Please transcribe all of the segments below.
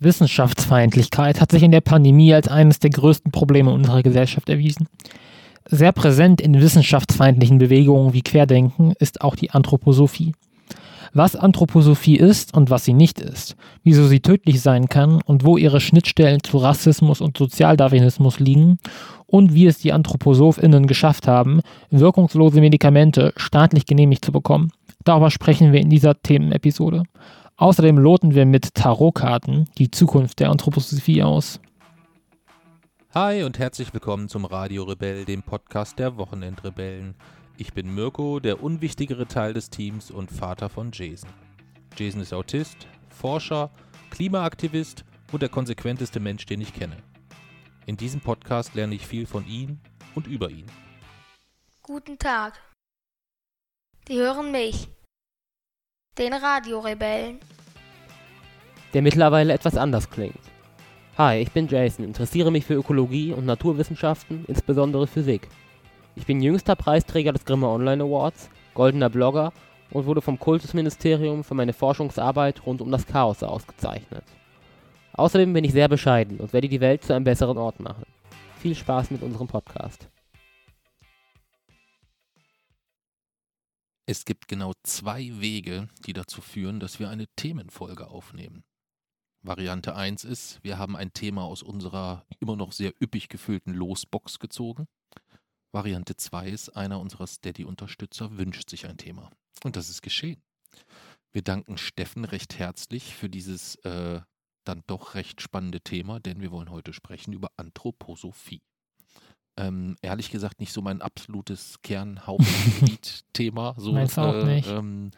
Wissenschaftsfeindlichkeit hat sich in der Pandemie als eines der größten Probleme unserer Gesellschaft erwiesen. Sehr präsent in wissenschaftsfeindlichen Bewegungen wie Querdenken ist auch die Anthroposophie. Was Anthroposophie ist und was sie nicht ist, wieso sie tödlich sein kann und wo ihre Schnittstellen zu Rassismus und Sozialdarwinismus liegen und wie es die AnthroposophInnen geschafft haben, wirkungslose Medikamente staatlich genehmigt zu bekommen. Darüber sprechen wir in dieser Themenepisode. Außerdem loten wir mit Tarotkarten die Zukunft der Anthroposophie aus. Hi und herzlich willkommen zum Radio Rebell, dem Podcast der Wochenendrebellen. Ich bin Mirko, der unwichtigere Teil des Teams und Vater von Jason. Jason ist Autist, Forscher, Klimaaktivist und der konsequenteste Mensch, den ich kenne. In diesem Podcast lerne ich viel von ihm und über ihn. Guten Tag. Die hören mich den Radiorebellen. Der mittlerweile etwas anders klingt. Hi, ich bin Jason, interessiere mich für Ökologie und Naturwissenschaften, insbesondere Physik. Ich bin jüngster Preisträger des Grimme Online Awards, goldener Blogger und wurde vom Kultusministerium für meine Forschungsarbeit rund um das Chaos ausgezeichnet. Außerdem bin ich sehr bescheiden und werde die Welt zu einem besseren Ort machen. Viel Spaß mit unserem Podcast. Es gibt genau zwei Wege, die dazu führen, dass wir eine Themenfolge aufnehmen. Variante 1 ist, wir haben ein Thema aus unserer immer noch sehr üppig gefüllten Losbox gezogen. Variante 2 ist, einer unserer Steady-Unterstützer wünscht sich ein Thema. Und das ist geschehen. Wir danken Steffen recht herzlich für dieses äh, dann doch recht spannende Thema, denn wir wollen heute sprechen über Anthroposophie. Ähm, ehrlich gesagt nicht so mein absolutes Kernhauptgebiet-Thema. So, Meinst äh, auch nicht. Ähm,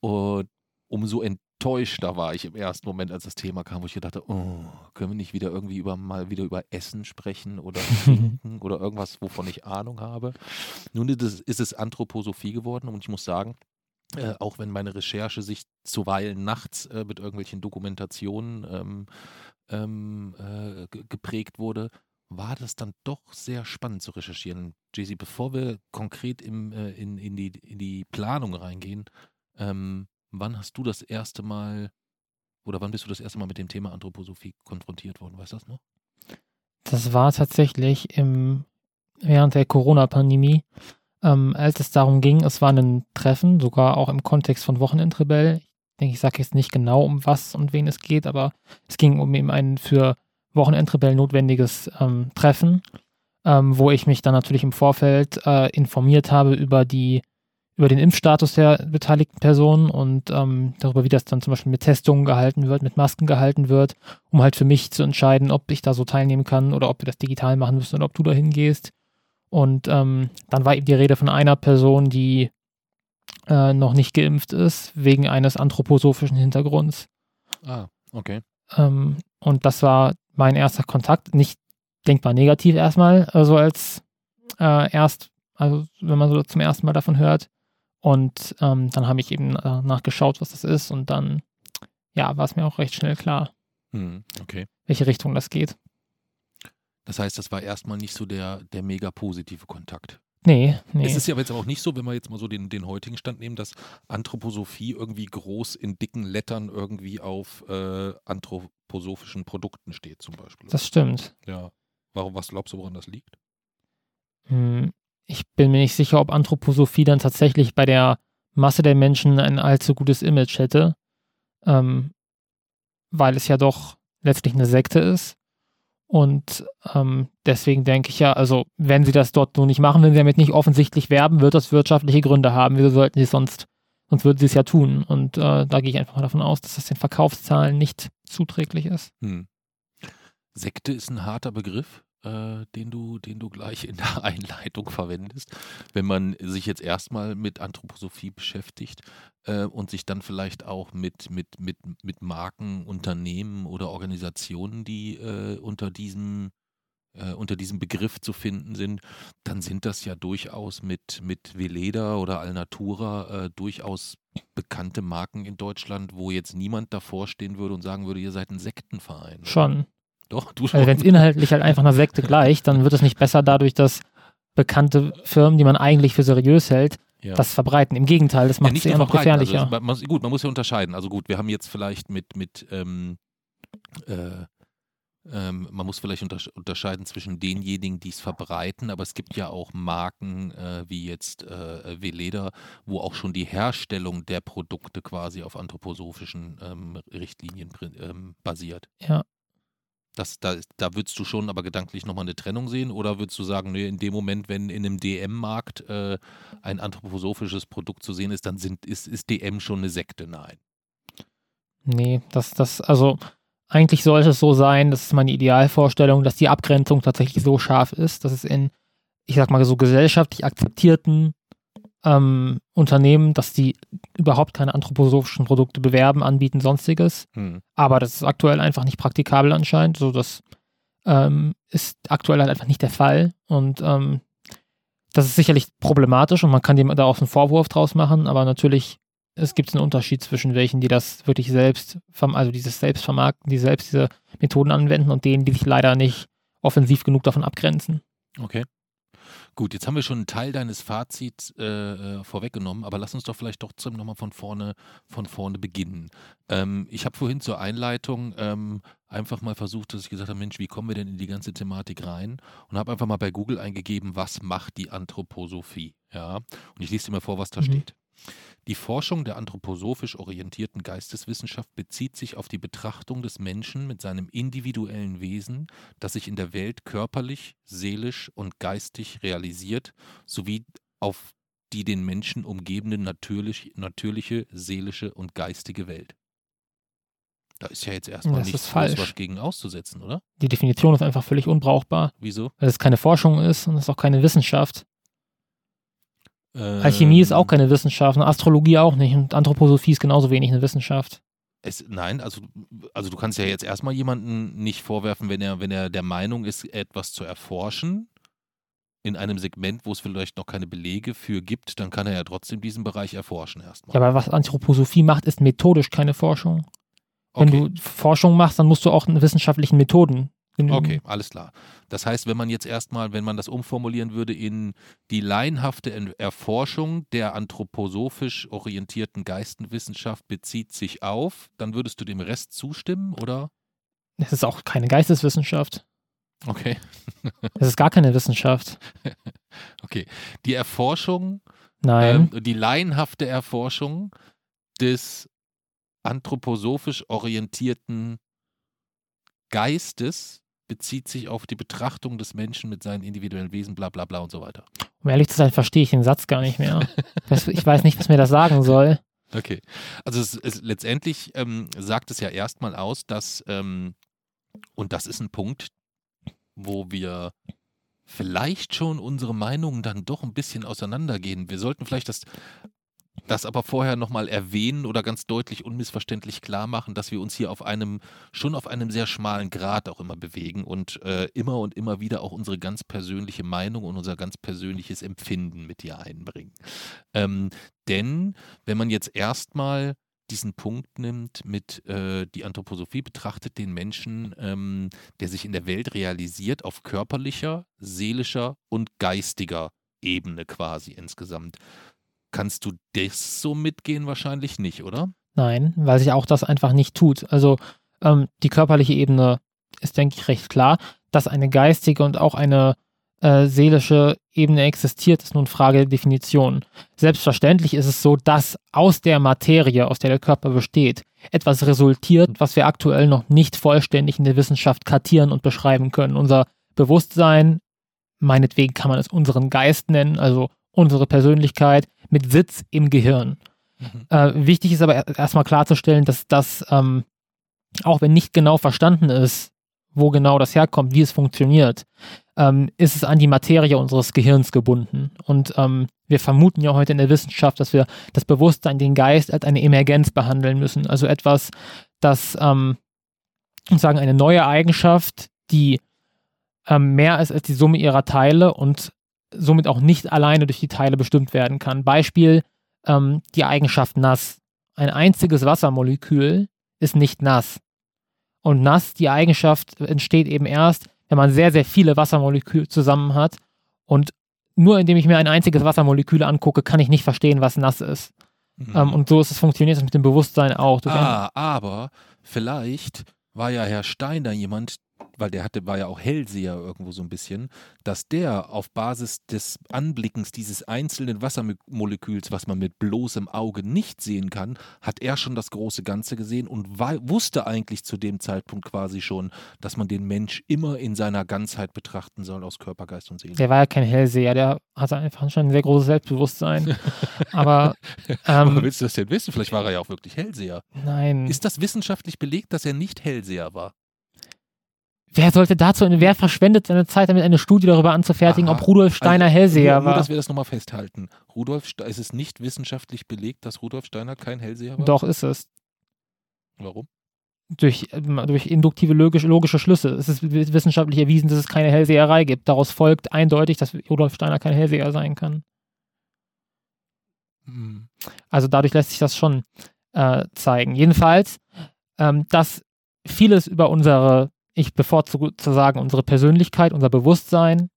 und umso enttäuschter war ich im ersten Moment, als das Thema kam, wo ich gedacht habe, oh, können wir nicht wieder irgendwie über mal wieder über Essen sprechen oder Trinken oder irgendwas, wovon ich Ahnung habe. Nun ist es, ist es Anthroposophie geworden und ich muss sagen, äh, auch wenn meine Recherche sich zuweilen nachts äh, mit irgendwelchen Dokumentationen ähm, ähm, äh, geprägt wurde, war das dann doch sehr spannend zu recherchieren. Jay-Z, bevor wir konkret im, äh, in, in, die, in die Planung reingehen, ähm, wann hast du das erste Mal oder wann bist du das erste Mal mit dem Thema Anthroposophie konfrontiert worden? Weißt du das noch? Das war tatsächlich im, während der Corona-Pandemie, ähm, als es darum ging, es war ein Treffen, sogar auch im Kontext von Wochenendrebell. Ich denke, ich sage jetzt nicht genau, um was und wen es geht, aber es ging um eben einen für Wochenendrebell notwendiges ähm, Treffen, ähm, wo ich mich dann natürlich im Vorfeld äh, informiert habe über die über den Impfstatus der beteiligten Personen und ähm, darüber, wie das dann zum Beispiel mit Testungen gehalten wird, mit Masken gehalten wird, um halt für mich zu entscheiden, ob ich da so teilnehmen kann oder ob wir das digital machen müssen oder ob du da hingehst. Und ähm, dann war eben die Rede von einer Person, die äh, noch nicht geimpft ist, wegen eines anthroposophischen Hintergrunds. Ah, okay. Ähm, und das war mein erster Kontakt. Nicht denkbar negativ erstmal, also als äh, erst, also wenn man so zum ersten Mal davon hört. Und ähm, dann habe ich eben äh, nachgeschaut, was das ist. Und dann, ja, war es mir auch recht schnell klar, hm, okay. welche Richtung das geht. Das heißt, das war erstmal nicht so der, der mega positive Kontakt. Nee, nee. Es ist ja jetzt aber auch nicht so, wenn wir jetzt mal so den, den heutigen Stand nehmen, dass Anthroposophie irgendwie groß in dicken Lettern irgendwie auf äh, anthroposophischen Produkten steht, zum Beispiel. Das stimmt. Ja. Warum, was glaubst du, woran das liegt? Hm, ich bin mir nicht sicher, ob Anthroposophie dann tatsächlich bei der Masse der Menschen ein allzu gutes Image hätte, ähm, weil es ja doch letztlich eine Sekte ist. Und ähm, deswegen denke ich ja, also wenn sie das dort so nicht machen, wenn sie damit nicht offensichtlich werben, wird das wirtschaftliche Gründe haben. Wieso sollten sie sonst, sonst würden sie es ja tun. Und äh, da gehe ich einfach mal davon aus, dass das den Verkaufszahlen nicht zuträglich ist. Hm. Sekte ist ein harter Begriff äh, den, du, den du gleich in der Einleitung verwendest. Wenn man sich jetzt erstmal mit Anthroposophie beschäftigt äh, und sich dann vielleicht auch mit, mit, mit, mit Marken, Unternehmen oder Organisationen, die äh, unter diesem äh, unter diesem Begriff zu finden sind, dann sind das ja durchaus mit, mit Veleda oder Alnatura äh, durchaus bekannte Marken in Deutschland, wo jetzt niemand davor stehen würde und sagen würde, ihr seid ein Sektenverein. Schon. Doch, du schon. Also wenn es inhaltlich halt einfach einer Sekte gleicht, dann wird es nicht besser dadurch, dass bekannte Firmen, die man eigentlich für seriös hält, ja. das verbreiten. Im Gegenteil, das macht ja, es eher noch gefährlicher. Also, man, gut, man muss ja unterscheiden. Also gut, wir haben jetzt vielleicht mit, mit ähm, äh, ähm, man muss vielleicht untersch unterscheiden zwischen denjenigen, die es verbreiten, aber es gibt ja auch Marken äh, wie jetzt äh, Veleda, wo auch schon die Herstellung der Produkte quasi auf anthroposophischen ähm, Richtlinien ähm, basiert. Ja. Das, da, da würdest du schon aber gedanklich nochmal eine Trennung sehen oder würdest du sagen, nee, in dem Moment, wenn in einem DM-Markt äh, ein anthroposophisches Produkt zu sehen ist, dann sind, ist, ist DM schon eine Sekte? Nein. Nee, das, das, also eigentlich sollte es so sein, das ist meine Idealvorstellung, dass die Abgrenzung tatsächlich so scharf ist, dass es in, ich sag mal so gesellschaftlich akzeptierten ähm, Unternehmen, dass die überhaupt keine anthroposophischen Produkte bewerben, anbieten, sonstiges. Hm. Aber das ist aktuell einfach nicht praktikabel anscheinend. So, das ähm, ist aktuell halt einfach nicht der Fall. Und ähm, das ist sicherlich problematisch und man kann dem da auch einen Vorwurf draus machen, aber natürlich es gibt einen Unterschied zwischen welchen, die das wirklich selbst, also dieses selbst vermarkten, die selbst diese Methoden anwenden und denen, die sich leider nicht offensiv genug davon abgrenzen. Okay. Gut, jetzt haben wir schon einen Teil deines Fazits äh, äh vorweggenommen, aber lass uns doch vielleicht trotzdem nochmal von vorne, von vorne beginnen. Ähm, ich habe vorhin zur Einleitung ähm, einfach mal versucht, dass ich gesagt habe, Mensch, wie kommen wir denn in die ganze Thematik rein? Und habe einfach mal bei Google eingegeben, was macht die Anthroposophie? Ja, und ich lese dir mal vor, was da mhm. steht. Die Forschung der anthroposophisch orientierten Geisteswissenschaft bezieht sich auf die Betrachtung des Menschen mit seinem individuellen Wesen, das sich in der Welt körperlich, seelisch und geistig realisiert, sowie auf die den Menschen umgebende natürlich, natürliche, seelische und geistige Welt. Da ist ja jetzt erstmal das nichts falsch. was gegen auszusetzen, oder? Die Definition ist einfach völlig unbrauchbar. Wieso? Weil es keine Forschung ist und es ist auch keine Wissenschaft. Alchemie ist auch keine Wissenschaft, und Astrologie auch nicht und Anthroposophie ist genauso wenig eine Wissenschaft. Es, nein, also, also du kannst ja jetzt erstmal jemanden nicht vorwerfen, wenn er, wenn er der Meinung ist, etwas zu erforschen, in einem Segment, wo es vielleicht noch keine Belege für gibt, dann kann er ja trotzdem diesen Bereich erforschen erstmal. Ja, aber was Anthroposophie macht, ist methodisch keine Forschung. Wenn okay. du Forschung machst, dann musst du auch in wissenschaftlichen Methoden. Okay, alles klar. Das heißt, wenn man jetzt erstmal, wenn man das umformulieren würde in die laienhafte Erforschung der anthroposophisch orientierten Geistenwissenschaft bezieht sich auf, dann würdest du dem Rest zustimmen, oder? Es ist auch keine Geisteswissenschaft. Okay. Es ist gar keine Wissenschaft. Okay. Die Erforschung, Nein. Ähm, die laienhafte Erforschung des anthroposophisch orientierten Geistes bezieht sich auf die Betrachtung des Menschen mit seinen individuellen Wesen, bla bla bla und so weiter. Um ehrlich zu sein, verstehe ich den Satz gar nicht mehr. ich weiß nicht, was mir das sagen soll. Okay. Also es, es, letztendlich ähm, sagt es ja erstmal aus, dass, ähm, und das ist ein Punkt, wo wir vielleicht schon unsere Meinungen dann doch ein bisschen auseinandergehen. Wir sollten vielleicht das das aber vorher nochmal erwähnen oder ganz deutlich unmissverständlich klar machen, dass wir uns hier auf einem, schon auf einem sehr schmalen Grad auch immer bewegen und äh, immer und immer wieder auch unsere ganz persönliche Meinung und unser ganz persönliches Empfinden mit hier einbringen. Ähm, denn wenn man jetzt erstmal diesen Punkt nimmt mit äh, die Anthroposophie betrachtet den Menschen, ähm, der sich in der Welt realisiert auf körperlicher, seelischer und geistiger Ebene quasi insgesamt. Kannst du das so mitgehen? Wahrscheinlich nicht, oder? Nein, weil sich auch das einfach nicht tut. Also ähm, die körperliche Ebene ist, denke ich, recht klar. Dass eine geistige und auch eine äh, seelische Ebene existiert, ist nun Frage der Definition. Selbstverständlich ist es so, dass aus der Materie, aus der der Körper besteht, etwas resultiert, was wir aktuell noch nicht vollständig in der Wissenschaft kartieren und beschreiben können. Unser Bewusstsein, meinetwegen kann man es unseren Geist nennen, also unsere Persönlichkeit, mit Sitz im Gehirn. Mhm. Äh, wichtig ist aber erstmal klarzustellen, dass das, ähm, auch wenn nicht genau verstanden ist, wo genau das herkommt, wie es funktioniert, ähm, ist es an die Materie unseres Gehirns gebunden. Und ähm, wir vermuten ja heute in der Wissenschaft, dass wir das Bewusstsein, den Geist als eine Emergenz behandeln müssen. Also etwas, das ähm, sozusagen eine neue Eigenschaft, die ähm, mehr ist als die Summe ihrer Teile und somit auch nicht alleine durch die Teile bestimmt werden kann. Beispiel ähm, die Eigenschaft nass. Ein einziges Wassermolekül ist nicht nass. Und nass, die Eigenschaft entsteht eben erst, wenn man sehr, sehr viele Wassermoleküle zusammen hat. Und nur indem ich mir ein einziges Wassermolekül angucke, kann ich nicht verstehen, was nass ist. Mhm. Ähm, und so ist es funktioniert es mit dem Bewusstsein auch. ah, aber vielleicht war ja Herr Steiner jemand, weil der hatte, war ja auch Hellseher irgendwo so ein bisschen, dass der auf Basis des Anblickens dieses einzelnen Wassermoleküls, was man mit bloßem Auge nicht sehen kann, hat er schon das große Ganze gesehen und wusste eigentlich zu dem Zeitpunkt quasi schon, dass man den Mensch immer in seiner Ganzheit betrachten soll aus Körper, Geist und Seele. Der war ja kein Hellseher, der hatte einfach schon ein sehr großes Selbstbewusstsein. Aber ähm, Woher willst du das denn wissen? Vielleicht war er ja auch wirklich Hellseher. nein. Ist das wissenschaftlich belegt, dass er nicht Hellseher war? Wer sollte dazu, wer verschwendet seine Zeit damit, eine Studie darüber anzufertigen, Aha. ob Rudolf Steiner Also, Hellseher nur, nur, war? dass wir das nochmal festhalten. Rudolf, Ste- ist es nicht wissenschaftlich belegt, dass Rudolf Steiner kein Hellseher war? Doch, ist es. Warum? Durch, ähm, durch induktive logische, logische Schlüsse. Es ist wissenschaftlich erwiesen, dass es keine Hellseherei gibt. Daraus folgt eindeutig, dass Rudolf Steiner kein Hellseher sein kann. Hm. Also dadurch lässt sich das schon äh, zeigen. Jedenfalls, ähm, dass vieles über unsere, ich bevorzuge zu sagen, unsere Persönlichkeit, unser Bewusstsein,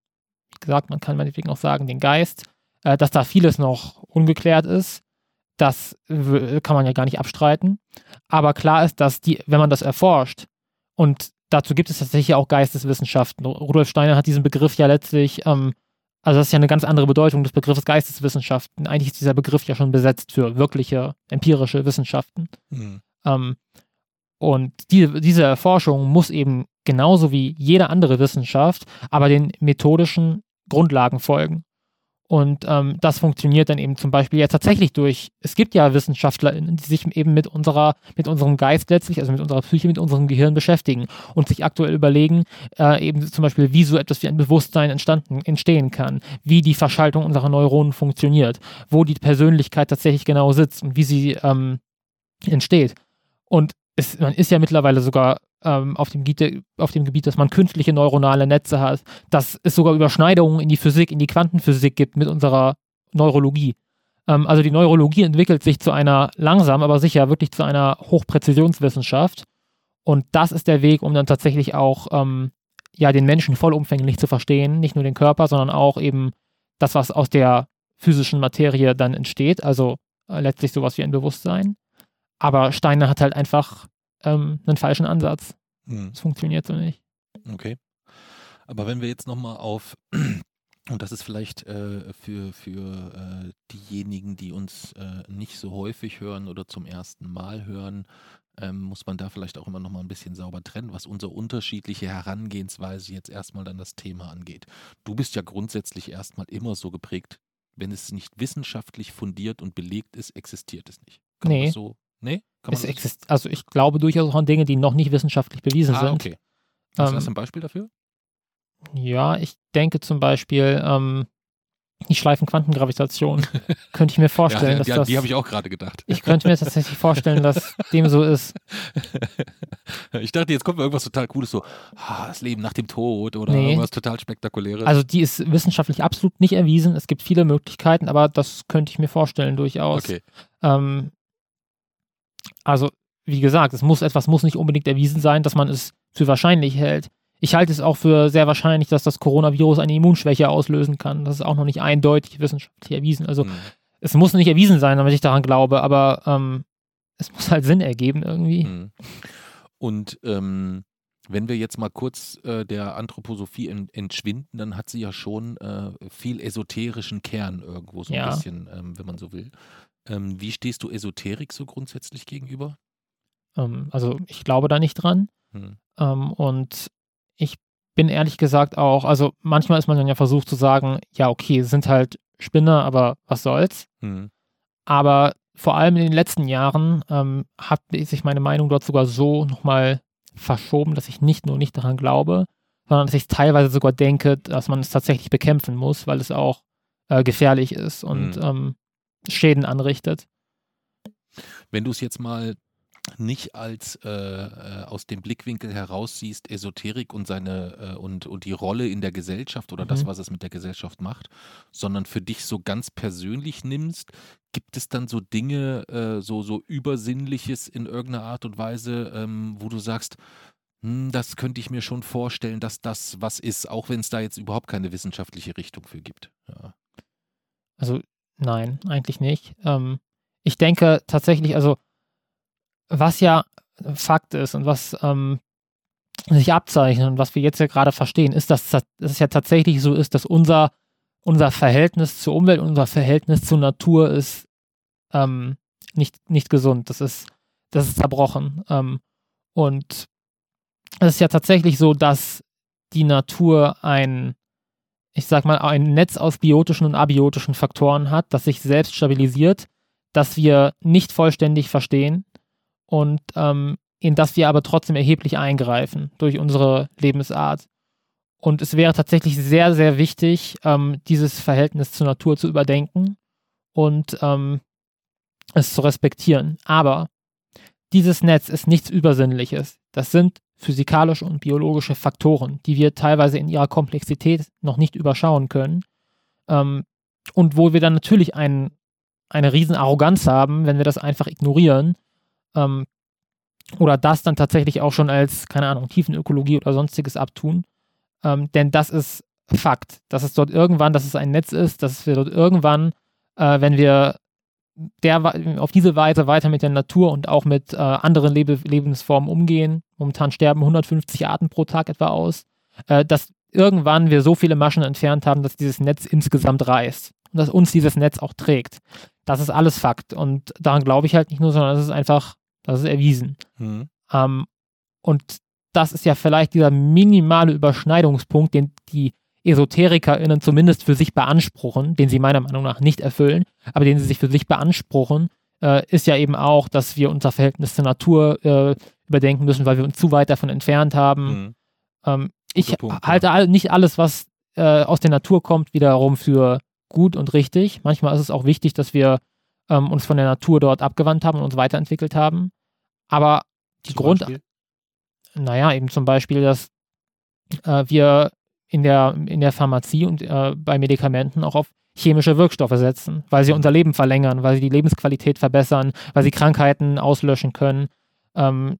wie gesagt, man kann meinetwegen auch sagen, den Geist, äh, dass da vieles noch ungeklärt ist, das kann man ja gar nicht abstreiten. Aber klar ist, dass die, wenn man das erforscht, und dazu gibt es tatsächlich auch Geisteswissenschaften. Rudolf Steiner hat diesen Begriff ja letztlich ähm, also das ist ja eine ganz andere Bedeutung des Begriffes Geisteswissenschaften. Eigentlich ist dieser Begriff ja schon besetzt für wirkliche empirische Wissenschaften. Hm. Ähm, und die, diese Erforschung muss eben genauso wie jede andere Wissenschaft, aber den methodischen Grundlagen folgen. Und ähm, das funktioniert dann eben zum Beispiel ja tatsächlich durch, es gibt ja Wissenschaftler, die sich eben mit unserer, mit unserem Geist letztlich, also mit unserer Psyche, mit unserem Gehirn beschäftigen und sich aktuell überlegen, äh, eben zum Beispiel, wie so etwas wie ein Bewusstsein entstanden, entstehen kann, wie die Verschaltung unserer Neuronen funktioniert, wo die Persönlichkeit tatsächlich genau sitzt und wie sie ähm, entsteht. Und es, man ist ja mittlerweile sogar ähm, auf, dem Gebiet, auf dem Gebiet, dass man künstliche neuronale Netze hat, dass es sogar Überschneidungen in die Physik, in die Quantenphysik gibt mit unserer Neurologie. Ähm, also die Neurologie entwickelt sich zu einer langsam, aber sicher wirklich zu einer Hochpräzisionswissenschaft. Und das ist der Weg, um dann tatsächlich auch ähm, ja, den Menschen vollumfänglich zu verstehen, nicht nur den Körper, sondern auch eben das, was aus der physischen Materie dann entsteht, also äh, letztlich sowas wie ein Bewusstsein. Aber Steiner hat halt einfach ähm, einen falschen Ansatz. Hm. Das funktioniert so nicht. Okay. Aber wenn wir jetzt nochmal auf, und das ist vielleicht äh, für, für äh, diejenigen, die uns äh, nicht so häufig hören oder zum ersten Mal hören, ähm, muss man da vielleicht auch immer nochmal ein bisschen sauber trennen, was unsere unterschiedliche Herangehensweise jetzt erstmal an das Thema angeht. Du bist ja grundsätzlich erstmal immer so geprägt, wenn es nicht wissenschaftlich fundiert und belegt ist, existiert es nicht. Kann Nee. so? Nee? Es exist also ich glaube durchaus auch an Dinge, die noch nicht wissenschaftlich bewiesen ah, sind. okay. Hast du Ähm, das ein Beispiel dafür? Ja, ich denke zum Beispiel, ähm, die Schleifenquantengravitation. könnte ich mir vorstellen, ja, dass die, das. die habe ich auch gerade gedacht. ich könnte mir tatsächlich vorstellen, dass dem so ist. ich dachte, jetzt kommt mir irgendwas total Cooles, so ah, das Leben nach dem Tod oder Nee. irgendwas total Spektakuläres. Also die ist wissenschaftlich absolut nicht erwiesen. Es gibt viele Möglichkeiten, aber das könnte ich mir vorstellen durchaus. okay. Ähm, also, wie gesagt, es muss etwas muss nicht unbedingt erwiesen sein, dass man es für wahrscheinlich hält. Ich halte es auch für sehr wahrscheinlich, dass das Coronavirus eine Immunschwäche auslösen kann. Das ist auch noch nicht eindeutig wissenschaftlich erwiesen. Also Hm. es muss nicht erwiesen sein, damit ich daran glaube, aber ähm, es muss halt Sinn ergeben irgendwie. Hm. Und ähm, wenn wir jetzt mal kurz äh, der Anthroposophie en entschwinden, dann hat sie ja schon äh, viel esoterischen Kern irgendwo, so Ja. ein bisschen, ähm, wenn man so will. Ähm, wie stehst du Esoterik so grundsätzlich gegenüber? Ähm, also ich glaube da nicht dran. Hm. Ähm, und ich bin ehrlich gesagt auch, also manchmal ist man dann ja versucht zu sagen, ja, okay, es sind halt Spinner, aber was soll's. Hm. Aber vor allem in den letzten Jahren ähm, hat sich meine Meinung dort sogar so nochmal verschoben, dass ich nicht nur nicht daran glaube, sondern dass ich teilweise sogar denke, dass man es tatsächlich bekämpfen muss, weil es auch äh, gefährlich ist und Mhm. ähm, Schäden anrichtet. Wenn du es jetzt mal nicht als äh, äh, aus dem Blickwinkel heraus siehst, Esoterik und seine äh, und, und die Rolle in der Gesellschaft oder das, Mhm. was es mit der Gesellschaft macht, sondern für dich so ganz persönlich nimmst, gibt es dann so Dinge, äh, so, so Übersinnliches in irgendeiner Art und Weise, ähm, wo du sagst, hm, das könnte ich mir schon vorstellen, dass das was ist, auch wenn es da jetzt überhaupt keine wissenschaftliche Richtung für gibt. Ja. Also nein, eigentlich nicht. Ähm, ich denke tatsächlich, also was ja Fakt ist und was ähm, sich abzeichnen und was wir jetzt ja gerade verstehen, ist, dass, dass es ja tatsächlich so ist, dass unser, unser Verhältnis zur Umwelt, unser Verhältnis zur Natur ist ähm, nicht, nicht gesund. Das ist, das ist zerbrochen. Ähm, und es ist ja tatsächlich so, dass die Natur ein, ich sag mal, ein Netz aus biotischen und abiotischen Faktoren hat, das sich selbst stabilisiert, das wir nicht vollständig verstehen und ähm, in das wir aber trotzdem erheblich eingreifen durch unsere Lebensart. Und es wäre tatsächlich sehr, sehr wichtig, ähm, dieses Verhältnis zur Natur zu überdenken und ähm, es zu respektieren. Aber dieses Netz ist nichts Übersinnliches. Das sind physikalische und biologische Faktoren, die wir teilweise in ihrer Komplexität noch nicht überschauen können. Ähm, und wo wir dann natürlich ein, eine riesen Arroganz haben, wenn wir das einfach ignorieren. Ähm, oder das dann tatsächlich auch schon als, keine Ahnung, Tiefenökologie oder sonstiges abtun. Ähm, denn das ist Fakt, dass es dort irgendwann, dass es ein Netz ist, dass wir dort irgendwann, äh, wenn wir der, auf diese Weise weiter mit der Natur und auch mit äh, anderen Lebe Lebensformen umgehen. Momentan sterben 150 Arten pro Tag etwa aus. Äh, dass irgendwann wir so viele Maschen entfernt haben, dass dieses Netz insgesamt reißt. Und dass uns dieses Netz auch trägt. Das ist alles Fakt. Und daran glaube ich halt nicht nur, sondern das ist einfach, das ist erwiesen. Mhm. Ähm, und das ist ja vielleicht dieser minimale Überschneidungspunkt, den die EsoterikerInnen zumindest für sich beanspruchen, den sie meiner Meinung nach nicht erfüllen, aber den sie sich für sich beanspruchen, äh, ist ja eben auch, dass wir unser Verhältnis zur Natur äh, überdenken müssen, weil wir uns zu weit davon entfernt haben. Mhm. Ähm, ich Punkt, halte ja. nicht alles, was äh, aus der Natur kommt, wiederum für gut und richtig. Manchmal ist es auch wichtig, dass wir ähm, uns von der Natur dort abgewandt haben und uns weiterentwickelt haben. Aber die zum Grund, Beispiel? naja, eben zum Beispiel, dass äh, wir in der, in der Pharmazie und äh, bei Medikamenten auch auf chemische Wirkstoffe setzen, weil sie unser Leben verlängern, weil sie die Lebensqualität verbessern, weil sie Krankheiten auslöschen können ähm,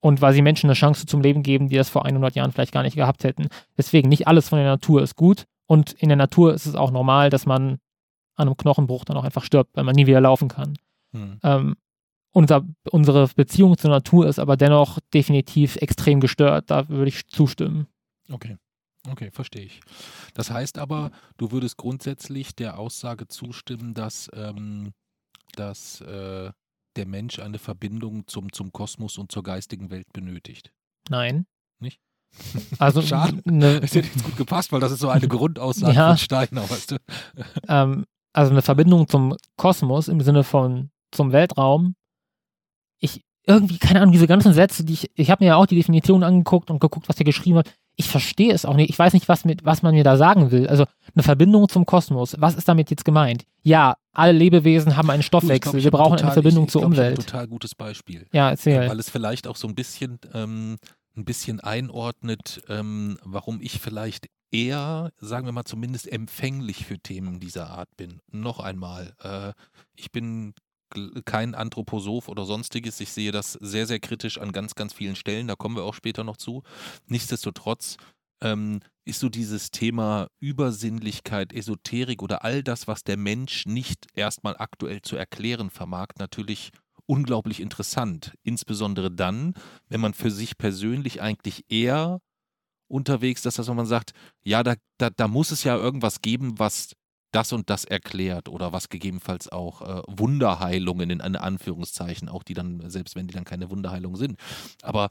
und weil sie Menschen eine Chance zum Leben geben, die das vor 100 Jahren vielleicht gar nicht gehabt hätten. Deswegen, nicht alles von der Natur ist gut und in der Natur ist es auch normal, dass man an einem Knochenbruch dann auch einfach stirbt, weil man nie wieder laufen kann. Hm. Ähm, unser, unsere Beziehung zur Natur ist aber dennoch definitiv extrem gestört. Da würde ich zustimmen. Okay. Okay, verstehe ich. Das heißt aber, du würdest grundsätzlich der Aussage zustimmen, dass, ähm, dass äh, der Mensch eine Verbindung zum, zum Kosmos und zur geistigen Welt benötigt. Nein. Nicht? Also, Schade. Ne, das hätte jetzt gut gepasst, weil das ist so eine Grundaussage ja, von Steiner, weißt du? Ähm, also eine Verbindung zum Kosmos im Sinne von zum Weltraum. Ich, irgendwie, keine Ahnung, diese ganzen Sätze, die ich, ich habe mir ja auch die Definition angeguckt und geguckt, was er geschrieben hat ich verstehe es auch nicht. Ich weiß nicht, was, mit, was man mir da sagen will. Also eine Verbindung zum Kosmos. Was ist damit jetzt gemeint? Ja, alle Lebewesen haben einen Stoffwechsel. Glaub, Wir brauchen total, eine Verbindung ich, ich zur glaub, Umwelt. ein total gutes Beispiel. Ja, erzähl. Ja, weil es vielleicht auch so ein bisschen, ähm, ein bisschen einordnet, ähm, warum ich vielleicht eher, sagen wir mal zumindest, empfänglich für Themen dieser Art bin. Noch einmal, äh, ich bin kein Anthroposoph oder sonstiges. Ich sehe das sehr, sehr kritisch an ganz, ganz vielen Stellen. Da kommen wir auch später noch zu. Nichtsdestotrotz ähm, ist so dieses Thema Übersinnlichkeit, Esoterik oder all das, was der Mensch nicht erstmal aktuell zu erklären vermag, natürlich unglaublich interessant. Insbesondere dann, wenn man für sich persönlich eigentlich eher unterwegs ist, dass man sagt, ja, da, da, da muss es ja irgendwas geben, was das und das erklärt oder was gegebenenfalls auch äh, Wunderheilungen in Anführungszeichen, auch die dann, selbst wenn die dann keine Wunderheilung sind. Aber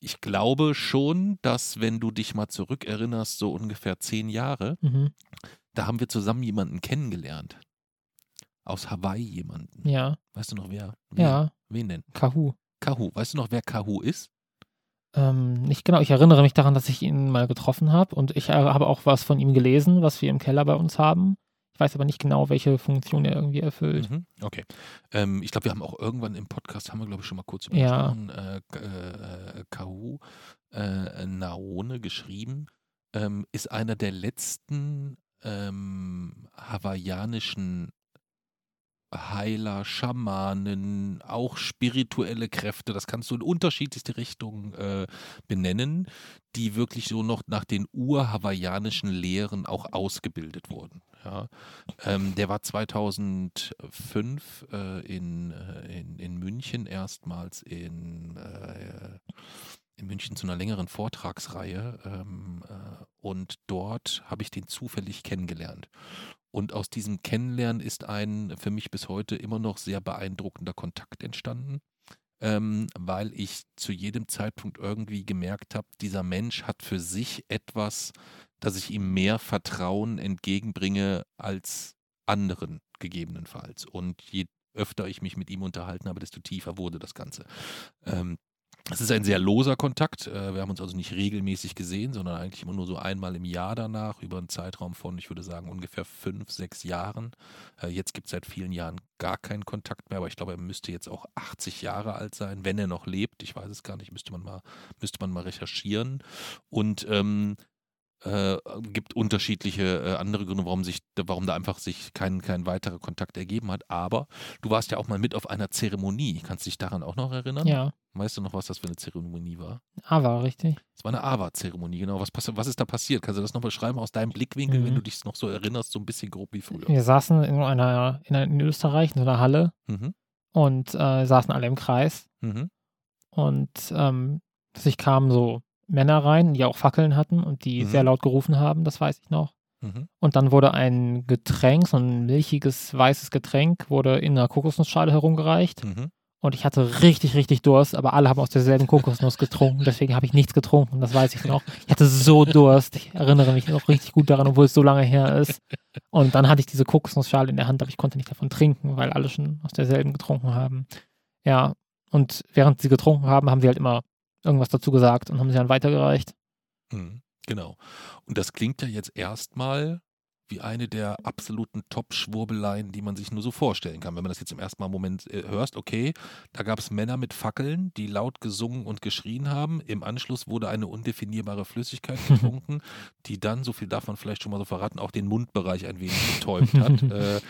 ich glaube schon, dass wenn du dich mal zurückerinnerst, so ungefähr zehn Jahre, mhm. da haben wir zusammen jemanden kennengelernt. Aus Hawaii jemanden. Ja. Weißt du noch wer? wer? Ja. Wen denn? Kahu. Kahu. Weißt du noch, wer Kahu ist? Ähm, nicht genau. Ich erinnere mich daran, dass ich ihn mal getroffen habe und ich habe auch was von ihm gelesen, was wir im Keller bei uns haben. Ich weiß aber nicht genau, welche Funktion er irgendwie erfüllt. Mhm, okay. Ähm, ich glaube, wir haben auch irgendwann im Podcast, haben wir glaube ich schon mal kurz über ja. äh, äh, Kahu äh, Naone geschrieben, ähm, ist einer der letzten ähm, hawaiianischen Heiler, Schamanen, auch spirituelle Kräfte, das kannst du in unterschiedlichste Richtungen äh, benennen, die wirklich so noch nach den ur-hawaiianischen Lehren auch ausgebildet wurden. Ja. Ähm, der war 2005 äh, in, äh, in, in München erstmals in, äh, in München zu einer längeren Vortragsreihe ähm, äh, und dort habe ich den zufällig kennengelernt. Und aus diesem Kennenlernen ist ein für mich bis heute immer noch sehr beeindruckender Kontakt entstanden, ähm, weil ich zu jedem Zeitpunkt irgendwie gemerkt habe, dieser Mensch hat für sich etwas, dass ich ihm mehr Vertrauen entgegenbringe als anderen gegebenenfalls. Und je öfter ich mich mit ihm unterhalten habe, desto tiefer wurde das Ganze. Ähm, es ist ein sehr loser Kontakt. Äh, wir haben uns also nicht regelmäßig gesehen, sondern eigentlich immer nur so einmal im Jahr danach, über einen Zeitraum von, ich würde sagen, ungefähr fünf, sechs Jahren. Äh, jetzt gibt es seit vielen Jahren gar keinen Kontakt mehr, aber ich glaube, er müsste jetzt auch 80 Jahre alt sein, wenn er noch lebt. Ich weiß es gar nicht, müsste man mal, müsste man mal recherchieren. Und ähm, äh, gibt unterschiedliche äh, andere Gründe, warum sich, warum da einfach sich kein, kein weiterer Kontakt ergeben hat. Aber du warst ja auch mal mit auf einer Zeremonie. Kannst du dich daran auch noch erinnern? Ja. Weißt du noch, was das für eine Zeremonie war? Aber richtig. Es war eine AWA-Zeremonie, genau. Was, was ist da passiert? Kannst du das noch beschreiben aus deinem Blickwinkel, mhm. wenn du dich noch so erinnerst, so ein bisschen grob wie früher? Wir saßen in einer, in, einer, in Österreich in so einer Halle mhm. und äh, saßen alle im Kreis. Mhm. Und ähm, sich kamen so Männer rein, die auch Fackeln hatten und die mhm. sehr laut gerufen haben, das weiß ich noch. Mhm. Und dann wurde ein Getränk, so ein milchiges, weißes Getränk, wurde in einer Kokosnussschale herumgereicht. Mhm. Und ich hatte richtig, richtig Durst, aber alle haben aus derselben Kokosnuss getrunken. Deswegen habe ich nichts getrunken, das weiß ich noch. Ich hatte so Durst. Ich erinnere mich noch richtig gut daran, obwohl es so lange her ist. Und dann hatte ich diese Kokosnussschale in der Hand, aber ich konnte nicht davon trinken, weil alle schon aus derselben getrunken haben. Ja, und während sie getrunken haben, haben sie halt immer irgendwas dazu gesagt und haben sie dann weitergereicht. Mhm, genau. Und das klingt ja jetzt erstmal wie eine der absoluten Top-Schwurbeleien, die man sich nur so vorstellen kann. Wenn man das jetzt im ersten Mal Moment äh, hörst, okay, da gab es Männer mit Fackeln, die laut gesungen und geschrien haben. Im Anschluss wurde eine undefinierbare Flüssigkeit getrunken, die dann, so viel darf man vielleicht schon mal so verraten, auch den Mundbereich ein wenig betäubt hat. äh,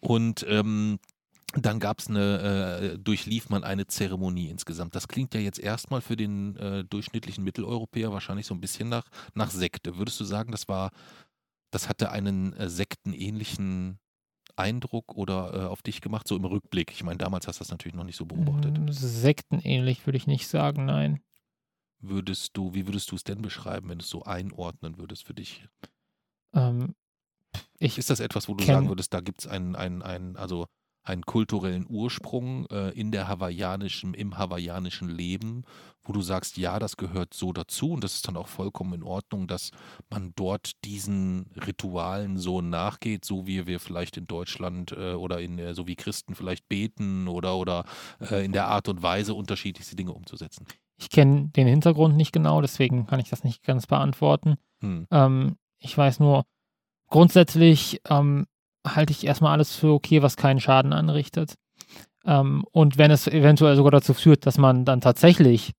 und ähm, dann gab es eine, äh, durchlief man eine Zeremonie insgesamt. Das klingt ja jetzt erstmal für den äh, durchschnittlichen Mitteleuropäer wahrscheinlich so ein bisschen nach, nach Sekte. Würdest du sagen, das war, das hatte einen äh, sektenähnlichen Eindruck oder äh, auf dich gemacht, so im Rückblick? Ich meine, damals hast du das natürlich noch nicht so beobachtet. Mm, sektenähnlich würde ich nicht sagen, nein. Würdest du, wie würdest du es denn beschreiben, wenn du es so einordnen würdest für dich? Ähm, ist das etwas, wo du sagen würdest, da gibt es einen, einen, einen, also einen kulturellen Ursprung äh, in der hawaiianischen, im hawaiianischen Leben, wo du sagst, ja, das gehört so dazu und das ist dann auch vollkommen in Ordnung, dass man dort diesen Ritualen so nachgeht, so wie wir vielleicht in Deutschland äh, oder in äh, so wie Christen vielleicht beten oder oder äh, in der Art und Weise unterschiedlichste Dinge umzusetzen. Ich kenne den Hintergrund nicht genau, deswegen kann ich das nicht ganz beantworten. Hm. Ähm, ich weiß nur, grundsätzlich ähm, halte ich erstmal alles für okay, was keinen Schaden anrichtet. Ähm, und wenn es eventuell sogar dazu führt, dass man dann tatsächlich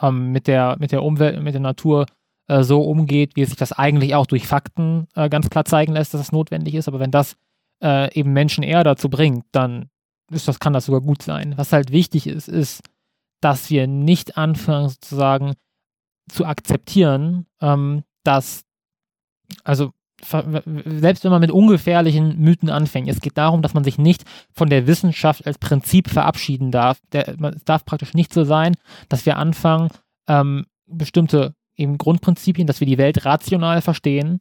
ähm, mit, der, mit der Umwelt, mit der Natur äh, so umgeht, wie sich das eigentlich auch durch Fakten äh, ganz klar zeigen lässt, dass es notwendig ist. Aber wenn das äh, eben Menschen eher dazu bringt, dann ist das, kann das sogar gut sein. Was halt wichtig ist, ist, dass wir nicht anfangen, sozusagen zu akzeptieren, ähm, dass, also selbst wenn man mit ungefährlichen Mythen anfängt, es geht darum, dass man sich nicht von der Wissenschaft als Prinzip verabschieden darf. Der, es darf praktisch nicht so sein, dass wir anfangen, ähm, bestimmte eben Grundprinzipien, dass wir die Welt rational verstehen,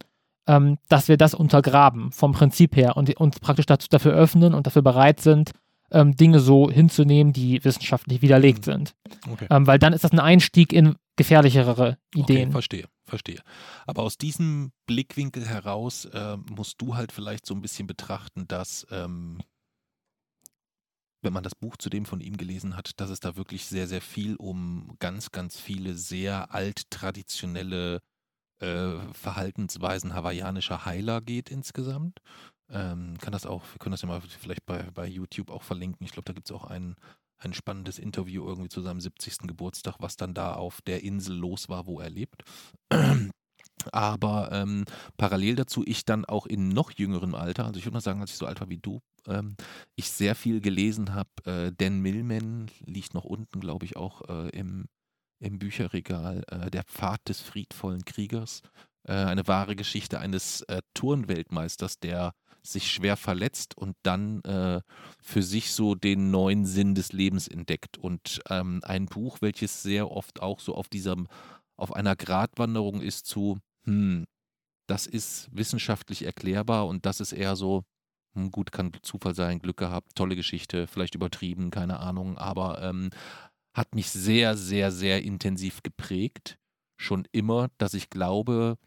ähm, dass wir das untergraben vom Prinzip her und uns praktisch dazu, dafür öffnen und dafür bereit sind, ähm, Dinge so hinzunehmen, die wissenschaftlich widerlegt mhm. sind. Okay. Ähm, weil dann ist das ein Einstieg in gefährlichere Ideen. Okay, verstehe, verstehe. Aber aus diesem Blickwinkel heraus äh, musst du halt vielleicht so ein bisschen betrachten, dass ähm, wenn man das Buch zudem von ihm gelesen hat, dass es da wirklich sehr, sehr viel um ganz, ganz viele sehr alt-traditionelle äh, Verhaltensweisen hawaiianischer Heiler geht insgesamt. Ähm, kann das auch, wir können das ja mal vielleicht bei, bei YouTube auch verlinken. Ich glaube, da gibt es auch ein, ein spannendes Interview irgendwie zu seinem 70. Geburtstag, was dann da auf der Insel los war, wo er lebt. Aber ähm, parallel dazu, ich dann auch in noch jüngerem Alter, also ich würde mal sagen, als ich so alt war wie du, ähm, ich sehr viel gelesen habe. Äh, Dan Millman liegt noch unten, glaube ich, auch äh, im, im Bücherregal. Äh, der Pfad des friedvollen Kriegers. Äh, eine wahre Geschichte eines äh, Turnweltmeisters, der sich schwer verletzt und dann äh, für sich so den neuen Sinn des Lebens entdeckt. Und ähm, ein Buch, welches sehr oft auch so auf diesem, auf einer Gratwanderung ist zu, hm, das ist wissenschaftlich erklärbar und das ist eher so, hm, gut, kann Zufall sein, Glück gehabt, tolle Geschichte, vielleicht übertrieben, keine Ahnung, aber ähm, hat mich sehr, sehr, sehr intensiv geprägt. Schon immer, dass ich glaube,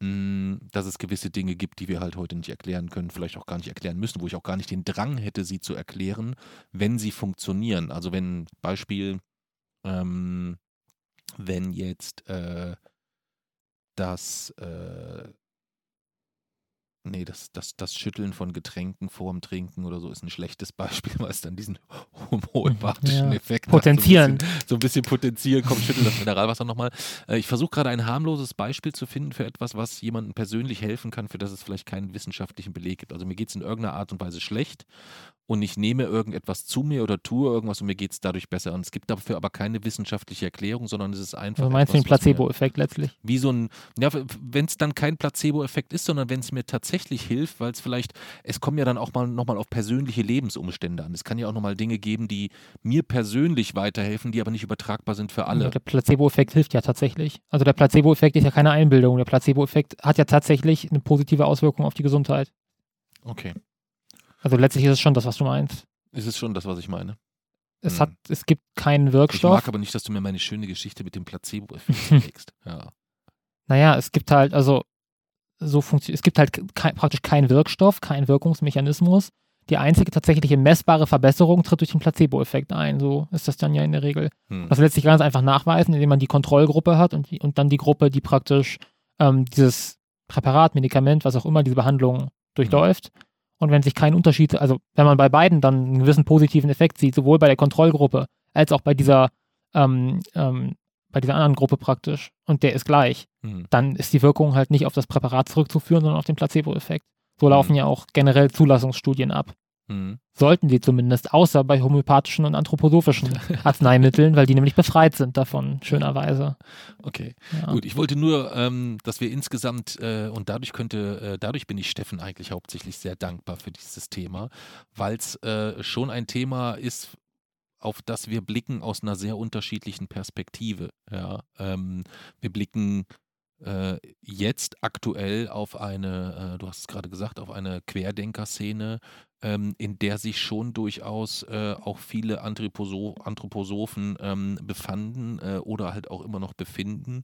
dass es gewisse Dinge gibt, die wir halt heute nicht erklären können, vielleicht auch gar nicht erklären müssen, wo ich auch gar nicht den Drang hätte, sie zu erklären, wenn sie funktionieren. Also wenn, Beispiel, ähm, wenn jetzt äh, das äh, Nee, das, das, das Schütteln von Getränken vorm Trinken oder so ist ein schlechtes Beispiel, weil es dann diesen homöopathischen Ja. Effekt Potenzieren. hat. So ein bisschen, so ein bisschen potenzieren, komm, schüttel das Mineralwasser nochmal. Äh, ich versuche gerade ein harmloses Beispiel zu finden für etwas, was jemandem persönlich helfen kann, für das es vielleicht keinen wissenschaftlichen Beleg gibt. Also mir geht es in irgendeiner Art und Weise schlecht und ich nehme irgendetwas zu mir oder tue irgendwas und mir geht es dadurch besser. Und es gibt dafür aber keine wissenschaftliche Erklärung, sondern es ist einfach. Also meinst du den etwas, was mir- Placebo-Effekt letztlich? wie so ein, ja, wenn es dann kein Placebo-Effekt ist, sondern wenn es mir tatsächlich hilft, weil es vielleicht, es kommen ja dann auch mal nochmal auf persönliche Lebensumstände an. Es kann ja auch nochmal Dinge geben, die mir persönlich weiterhelfen, die aber nicht übertragbar sind für alle. Ja, der Placebo-Effekt hilft ja tatsächlich. Also der Placebo-Effekt ist ja keine Einbildung. Der Placebo-Effekt hat ja tatsächlich eine positive Auswirkung auf die Gesundheit. Okay. Also letztlich ist es schon das, was du meinst. Ist es schon das, was ich meine? Es, Hm. hat, es gibt keinen Ich Wirkstoff. mag aber nicht, dass du mir meine schöne Geschichte mit dem Placebo-Effekt legst. Ja. Naja, es gibt halt, also so funktioniert, es gibt halt kei- praktisch keinen Wirkstoff, keinen Wirkungsmechanismus. Die einzige tatsächliche messbare Verbesserung tritt durch den Placebo-Effekt ein. So ist das dann ja in der Regel. Hm. Das lässt sich ganz einfach nachweisen, indem man die Kontrollgruppe hat und, die, und dann die Gruppe, die praktisch ähm, dieses Präparat, Medikament, was auch immer, diese Behandlung durchläuft. Und wenn sich kein Unterschied, also wenn man bei beiden dann einen gewissen positiven Effekt sieht, sowohl bei der Kontrollgruppe als auch bei dieser, ähm, ähm, bei dieser anderen Gruppe praktisch, und der ist gleich, Hm. dann ist die Wirkung halt nicht auf das Präparat zurückzuführen, sondern auf den Placebo-Effekt. So Mhm. laufen ja auch generell Zulassungsstudien ab. Hm. Sollten sie zumindest, außer bei homöopathischen und anthroposophischen Arzneimitteln, weil die nämlich befreit sind davon, schönerweise. Okay. Ja. Gut, ich wollte nur, ähm, dass wir insgesamt, äh, und dadurch könnte, äh, dadurch bin ich Steffen eigentlich hauptsächlich sehr dankbar für dieses Thema, weil es äh, schon ein Thema ist, auf das wir blicken aus einer sehr unterschiedlichen Perspektive. Ja, ähm, wir blicken äh, jetzt aktuell auf eine, äh, du hast es gerade gesagt, auf eine Querdenker-Szene, ähm, in der sich schon durchaus äh, auch viele Anthroposo Anthroposophen ähm, befanden äh, oder halt auch immer noch befinden,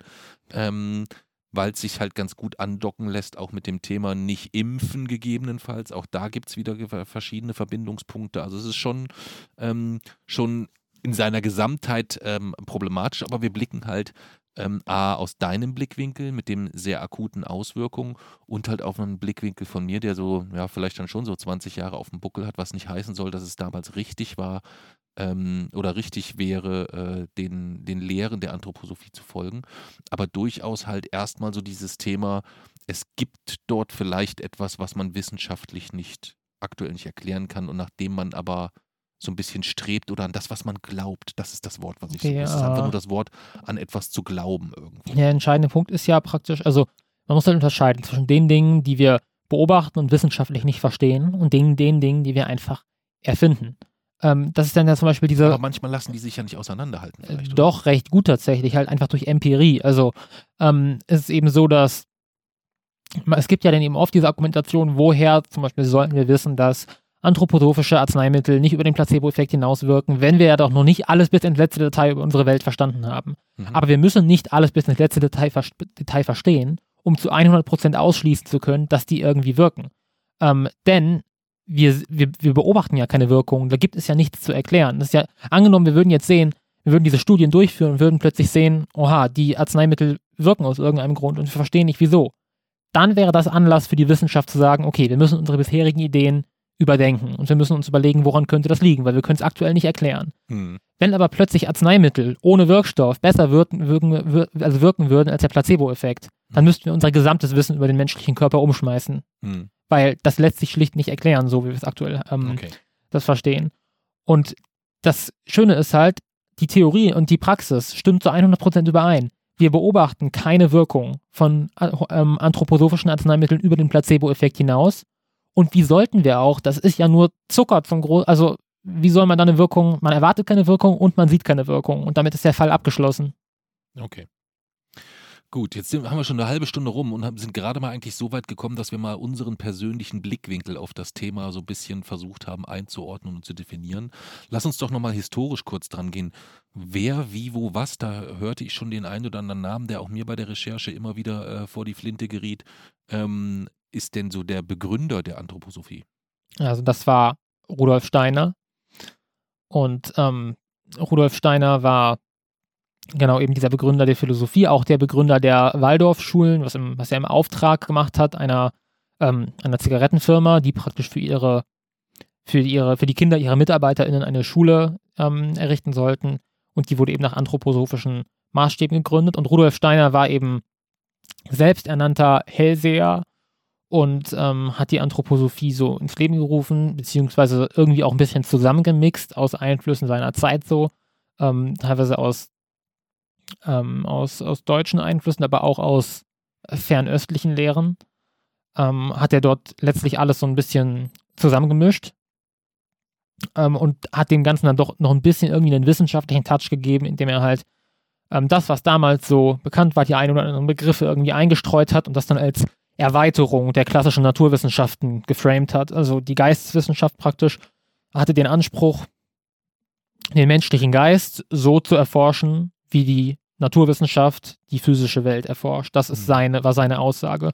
ähm, weil es sich halt ganz gut andocken lässt, auch mit dem Thema nicht impfen gegebenenfalls. Auch da gibt es wieder verschiedene Verbindungspunkte. Also es ist schon, ähm, schon in seiner Gesamtheit ähm, problematisch, aber wir blicken halt ähm, A, aus deinem Blickwinkel mit dem sehr akuten Auswirkungen und halt auf einen Blickwinkel von mir, der so, ja, vielleicht dann schon so 20 Jahre auf dem Buckel hat, was nicht heißen soll, dass es damals richtig war ähm, oder richtig wäre, äh, den, den Lehren der Anthroposophie zu folgen. Aber durchaus halt erstmal so dieses Thema, es gibt dort vielleicht etwas, was man wissenschaftlich nicht aktuell nicht erklären kann und nachdem man aber so ein bisschen strebt oder an das, was man glaubt. Das ist das Wort, was ich so. Es ist Ja. einfach nur das Wort, an etwas zu glauben irgendwie. Der entscheidende Punkt ist ja praktisch, also man muss halt unterscheiden zwischen den Dingen, die wir beobachten und wissenschaftlich nicht verstehen und den, den Dingen, die wir einfach erfinden. Ähm, das ist dann ja zum Beispiel diese, Aber manchmal lassen die sich ja nicht auseinanderhalten. Äh, oder? Doch, recht gut tatsächlich, halt einfach durch Empirie. Also ähm, es ist eben so, dass es gibt ja dann eben oft diese Argumentation, woher zum Beispiel sollten wir wissen, dass anthroposophische Arzneimittel nicht über den Placebo-Effekt hinauswirken, wenn wir ja doch noch nicht alles bis ins letzte Detail über unsere Welt verstanden haben. Mhm. Aber wir müssen nicht alles bis ins letzte Detail, vers Detail verstehen, um zu 100% ausschließen zu können, dass die irgendwie wirken. Ähm, denn wir, wir, wir beobachten ja keine Wirkung, da gibt es ja nichts zu erklären. Das ist ja, angenommen, wir würden jetzt sehen, wir würden diese Studien durchführen und würden plötzlich sehen, oha, die Arzneimittel wirken aus irgendeinem Grund und wir verstehen nicht wieso. Dann wäre das Anlass für die Wissenschaft zu sagen, okay, wir müssen unsere bisherigen Ideen überdenken und wir müssen uns überlegen, woran könnte das liegen, weil wir können es aktuell nicht erklären. Hm. Wenn aber plötzlich Arzneimittel ohne Wirkstoff besser wirken, wirken, wir- also wirken würden als der Placebo-Effekt, dann müssten wir unser gesamtes Wissen über den menschlichen Körper umschmeißen, Hm. weil das lässt sich schlicht nicht erklären, so wie wir es aktuell ähm, Okay. das verstehen. Und das Schöne ist halt, die Theorie und die Praxis stimmt zu 100% überein. Wir beobachten keine Wirkung von äh, ähm, anthroposophischen Arzneimitteln über den Placebo-Effekt hinaus Und wie sollten wir auch? Das ist ja nur Zucker zum Groß. Also, wie soll man da eine Wirkung? Man erwartet keine Wirkung und man sieht keine Wirkung. Und damit ist der Fall abgeschlossen. Okay. Gut, jetzt sind, haben wir schon eine halbe Stunde rum und haben, sind gerade mal eigentlich so weit gekommen, dass wir mal unseren persönlichen Blickwinkel auf das Thema so ein bisschen versucht haben einzuordnen und zu definieren. Lass uns doch nochmal historisch kurz dran gehen. Wer, wie, wo, was, da hörte ich schon den einen oder anderen Namen, der auch mir bei der Recherche immer wieder äh, vor die Flinte geriet. Ähm, ist denn so der Begründer der Anthroposophie? Also das war Rudolf Steiner. Und ähm, Rudolf Steiner war genau eben dieser Begründer der Philosophie, auch der Begründer der Waldorfschulen, was, was er im Auftrag gemacht hat, einer, ähm, einer Zigarettenfirma, die praktisch für ihre, für ihre, für die Kinder ihrer MitarbeiterInnen eine Schule ähm, errichten sollten. Und die wurde eben nach anthroposophischen Maßstäben gegründet. Und Rudolf Steiner war eben selbsternannter Hellseher und ähm, hat die Anthroposophie so ins Leben gerufen, beziehungsweise irgendwie auch ein bisschen zusammengemixt aus Einflüssen seiner Zeit so, ähm, teilweise aus ähm, aus, aus deutschen Einflüssen, aber auch aus fernöstlichen Lehren, ähm, hat er dort letztlich alles so ein bisschen zusammengemischt ähm, und hat dem Ganzen dann doch noch ein bisschen irgendwie einen wissenschaftlichen Touch gegeben, indem er halt ähm, das, was damals so bekannt war, die ein oder anderen Begriffe irgendwie eingestreut hat und das dann als Erweiterung der klassischen Naturwissenschaften geframed hat. Also die Geisteswissenschaft praktisch hatte den Anspruch, den menschlichen Geist so zu erforschen, wie die Naturwissenschaft die physische Welt erforscht. Das ist mhm. seine, war seine Aussage.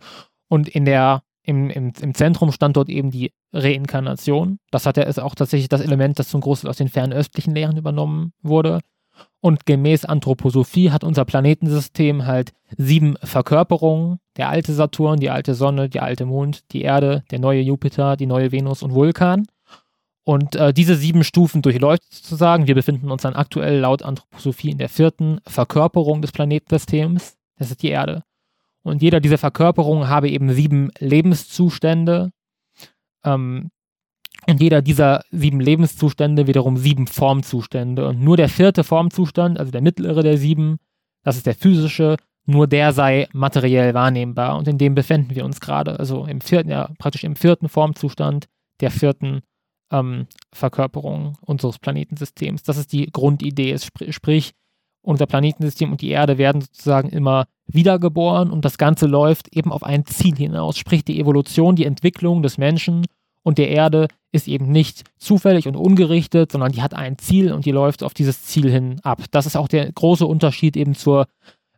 Und in der, im, im, im Zentrum stand dort eben die Reinkarnation. Das hat er, ist auch tatsächlich das Element, das zum Großteil aus den fernöstlichen Lehren übernommen wurde. Und gemäß Anthroposophie hat unser Planetensystem halt sieben Verkörperungen. Der alte Saturn, die alte Sonne, der alte Mond, die Erde, der neue Jupiter, die neue Venus und Vulkan. Und äh, diese sieben Stufen durchläuft sozusagen. Wir befinden uns dann aktuell laut Anthroposophie in der vierten Verkörperung des Planetensystems. Das ist die Erde. Und jeder dieser Verkörperungen habe eben sieben Lebenszustände. Ähm, und jeder dieser sieben Lebenszustände wiederum sieben Formzustände. Und nur der vierte Formzustand, also der mittlere der sieben, das ist der physische, nur der sei materiell wahrnehmbar. Und in dem befinden wir uns gerade. Also im vierten, ja, praktisch im vierten Formzustand der vierten ähm, Verkörperung unseres Planetensystems. Das ist die Grundidee. Sp sprich, unser Planetensystem und die Erde werden sozusagen immer wiedergeboren und das Ganze läuft eben auf ein Ziel hinaus. Sprich, die Evolution, die Entwicklung des Menschen und der Erde ist eben nicht zufällig und ungerichtet, sondern die hat ein Ziel und die läuft auf dieses Ziel hin ab. Das ist auch der große Unterschied eben zur,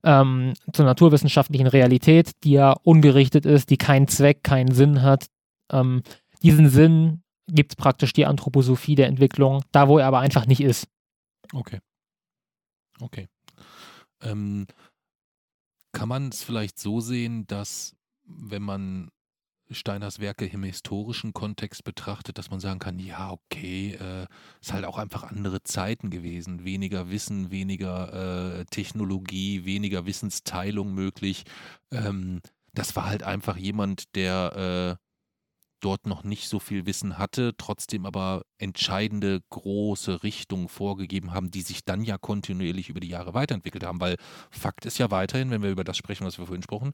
ähm, zur naturwissenschaftlichen Realität, die ja ungerichtet ist, die keinen Zweck, keinen Sinn hat. Ähm, diesen Sinn, gibt praktisch die Anthroposophie der Entwicklung, da wo er aber einfach nicht ist. Okay. Okay. Ähm, kann man es vielleicht so sehen, dass wenn man Steiners Werke im historischen Kontext betrachtet, dass man sagen kann, ja, okay, äh, ist halt auch einfach andere Zeiten gewesen, weniger Wissen, weniger äh, Technologie, weniger Wissensteilung möglich. Ähm, das war halt einfach jemand, der äh, dort noch nicht so viel Wissen hatte, trotzdem aber entscheidende große Richtungen vorgegeben haben, die sich dann ja kontinuierlich über die Jahre weiterentwickelt haben. Weil Fakt ist ja weiterhin, wenn wir über das sprechen, was wir vorhin sprachen,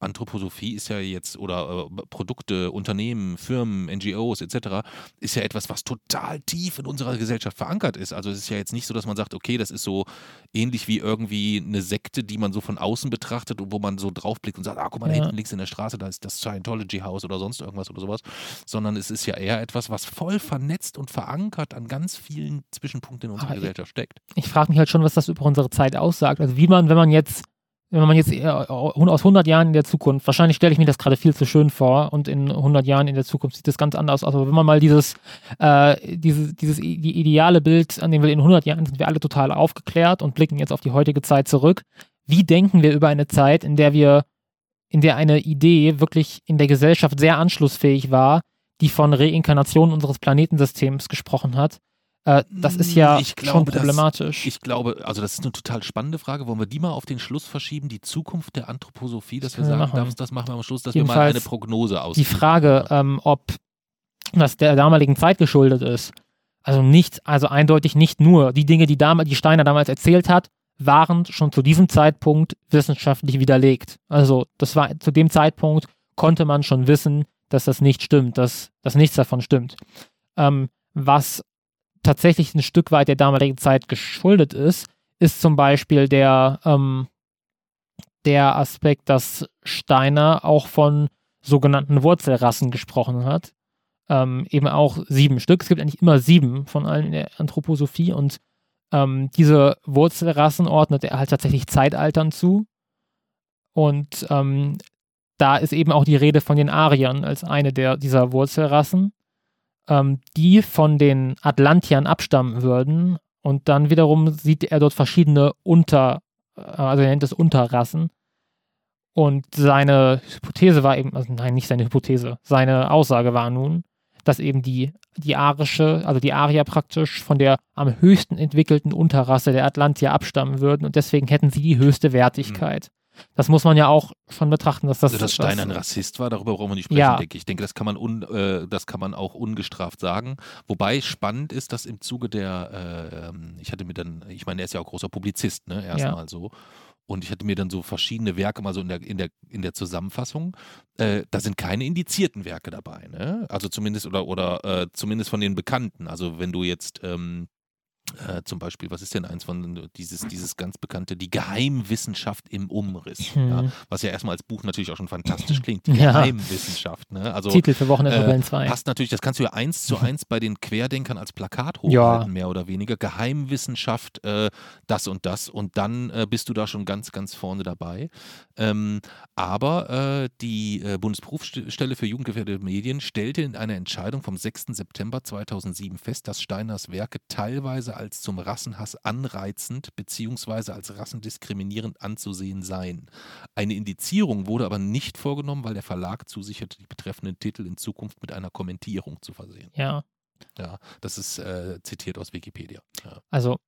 Anthroposophie ist ja jetzt, oder äh, Produkte, Unternehmen, Firmen, NGOs etc., ist ja etwas, was total tief in unserer Gesellschaft verankert ist. Also es ist ja jetzt nicht so, dass man sagt, okay, das ist so ähnlich wie irgendwie eine Sekte, die man so von außen betrachtet und wo man so draufblickt und sagt, ah, guck mal, da hinten links in der Straße, da ist das Scientology House oder sonst irgendwas oder sowas. Sondern es ist ja eher etwas, was voll vernetzt und verankert an ganz vielen Zwischenpunkten in unserer Aber Gesellschaft steckt. Ich, ich frage mich halt schon, was das über unsere Zeit aussagt. Also wie man, wenn man jetzt wenn man jetzt aus 100 Jahren in der Zukunft, wahrscheinlich stelle ich mir das gerade viel zu schön vor und in 100 Jahren in der Zukunft sieht das ganz anders aus, aber wenn man mal dieses, äh, dieses, dieses die ideale Bild, an dem wir in 100 Jahren sind wir alle total aufgeklärt und blicken jetzt auf die heutige Zeit zurück, wie denken wir über eine Zeit, in der wir, in der eine Idee wirklich in der Gesellschaft sehr anschlussfähig war, die von Reinkarnation unseres Planetensystems gesprochen hat, äh, das ist ja glaube, schon problematisch. Das, ich glaube, also das ist eine total spannende Frage. Wollen wir die mal auf den Schluss verschieben, die Zukunft der Anthroposophie, dass das wir sagen, machen. das, das machen wir am Schluss, dass Jedenfalls wir mal eine Prognose aus. Die Frage, ähm, ob das der damaligen Zeit geschuldet ist, also nicht, also eindeutig nicht nur die Dinge, die, damals, die Steiner damals erzählt hat, waren schon zu diesem Zeitpunkt wissenschaftlich widerlegt. Also das war zu dem Zeitpunkt konnte man schon wissen, dass das nicht stimmt, dass, dass nichts davon stimmt. Ähm, was tatsächlich ein Stück weit der damaligen Zeit geschuldet ist, ist zum Beispiel der, ähm, der Aspekt, dass Steiner auch von sogenannten Wurzelrassen gesprochen hat. Ähm, eben auch sieben Stück. Es gibt eigentlich immer sieben von allen in der Anthroposophie und ähm, diese Wurzelrassen ordnet er halt tatsächlich Zeitaltern zu. Und ähm, da ist eben auch die Rede von den Ariern als eine der, dieser Wurzelrassen, ähm, die von den Atlantiern abstammen würden. Und dann wiederum sieht er dort verschiedene Unter, äh, also er nennt es Unterrassen. Und seine Hypothese war eben, also nein, nicht seine Hypothese, seine Aussage war nun, dass eben die, die arische, also die Arier praktisch von der am höchsten entwickelten Unterrasse der Atlantier abstammen würden und deswegen hätten sie die höchste Wertigkeit. Mhm. Das muss man ja auch schon betrachten, dass das. Also, dass Steiner ein Rassist war, darüber brauchen wir nicht sprechen, ja. denke ich. Ich denke, das kann man, un, äh, das kann man auch ungestraft sagen. Wobei spannend ist, dass im Zuge der, äh, ich hatte mir dann, ich meine, er ist ja auch großer Publizist, ne, erstmal ja. so. Und ich hatte mir dann so verschiedene Werke mal so in der, in der, in der Zusammenfassung. Äh, da sind keine indizierten Werke dabei, ne? Also zumindest oder, oder äh, zumindest von den Bekannten. Also wenn du jetzt ähm, äh, zum Beispiel, was ist denn eins von dieses, dieses ganz bekannte, die Geheimwissenschaft im Umriss, hm. ja, was ja erstmal als Buch natürlich auch schon fantastisch klingt, die ja. Geheimwissenschaft. Ne? Also, Titel für Wochenende 2. Äh, passt natürlich, das kannst du ja eins zu eins bei den Querdenkern als Plakat hochhalten, ja. mehr oder weniger. Geheimwissenschaft, äh, das und das und dann äh, bist du da schon ganz, ganz vorne dabei. Ähm, aber äh, die äh, Bundesberufsstelle für jugendgefährdete Medien stellte in einer Entscheidung vom 6. September 2007 fest, dass Steiners Werke teilweise als zum Rassenhass anreizend bzw. als rassendiskriminierend anzusehen seien. Eine Indizierung wurde aber nicht vorgenommen, weil der Verlag zusicherte, die betreffenden Titel in Zukunft mit einer Kommentierung zu versehen. Ja. Ja, das ist äh, zitiert aus Wikipedia. Ja. Also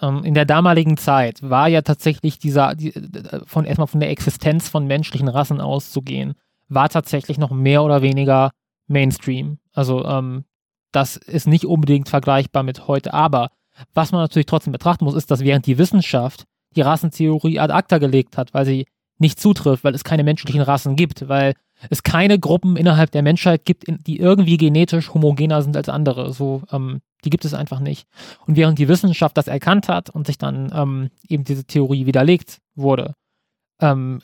ähm, in der damaligen Zeit war ja tatsächlich dieser, die, äh, von erstmal von der Existenz von menschlichen Rassen auszugehen, war tatsächlich noch mehr oder weniger Mainstream. Also ähm, das ist nicht unbedingt vergleichbar mit heute. Aber was man natürlich trotzdem betrachten muss, ist, dass während die Wissenschaft die Rassentheorie ad acta gelegt hat, weil sie nicht zutrifft, weil es keine menschlichen Rassen gibt, weil es keine Gruppen innerhalb der Menschheit gibt, die irgendwie genetisch homogener sind als andere. So, ähm, die gibt es einfach nicht. Und während die Wissenschaft das erkannt hat und sich dann ähm, eben diese Theorie widerlegt wurde, ähm,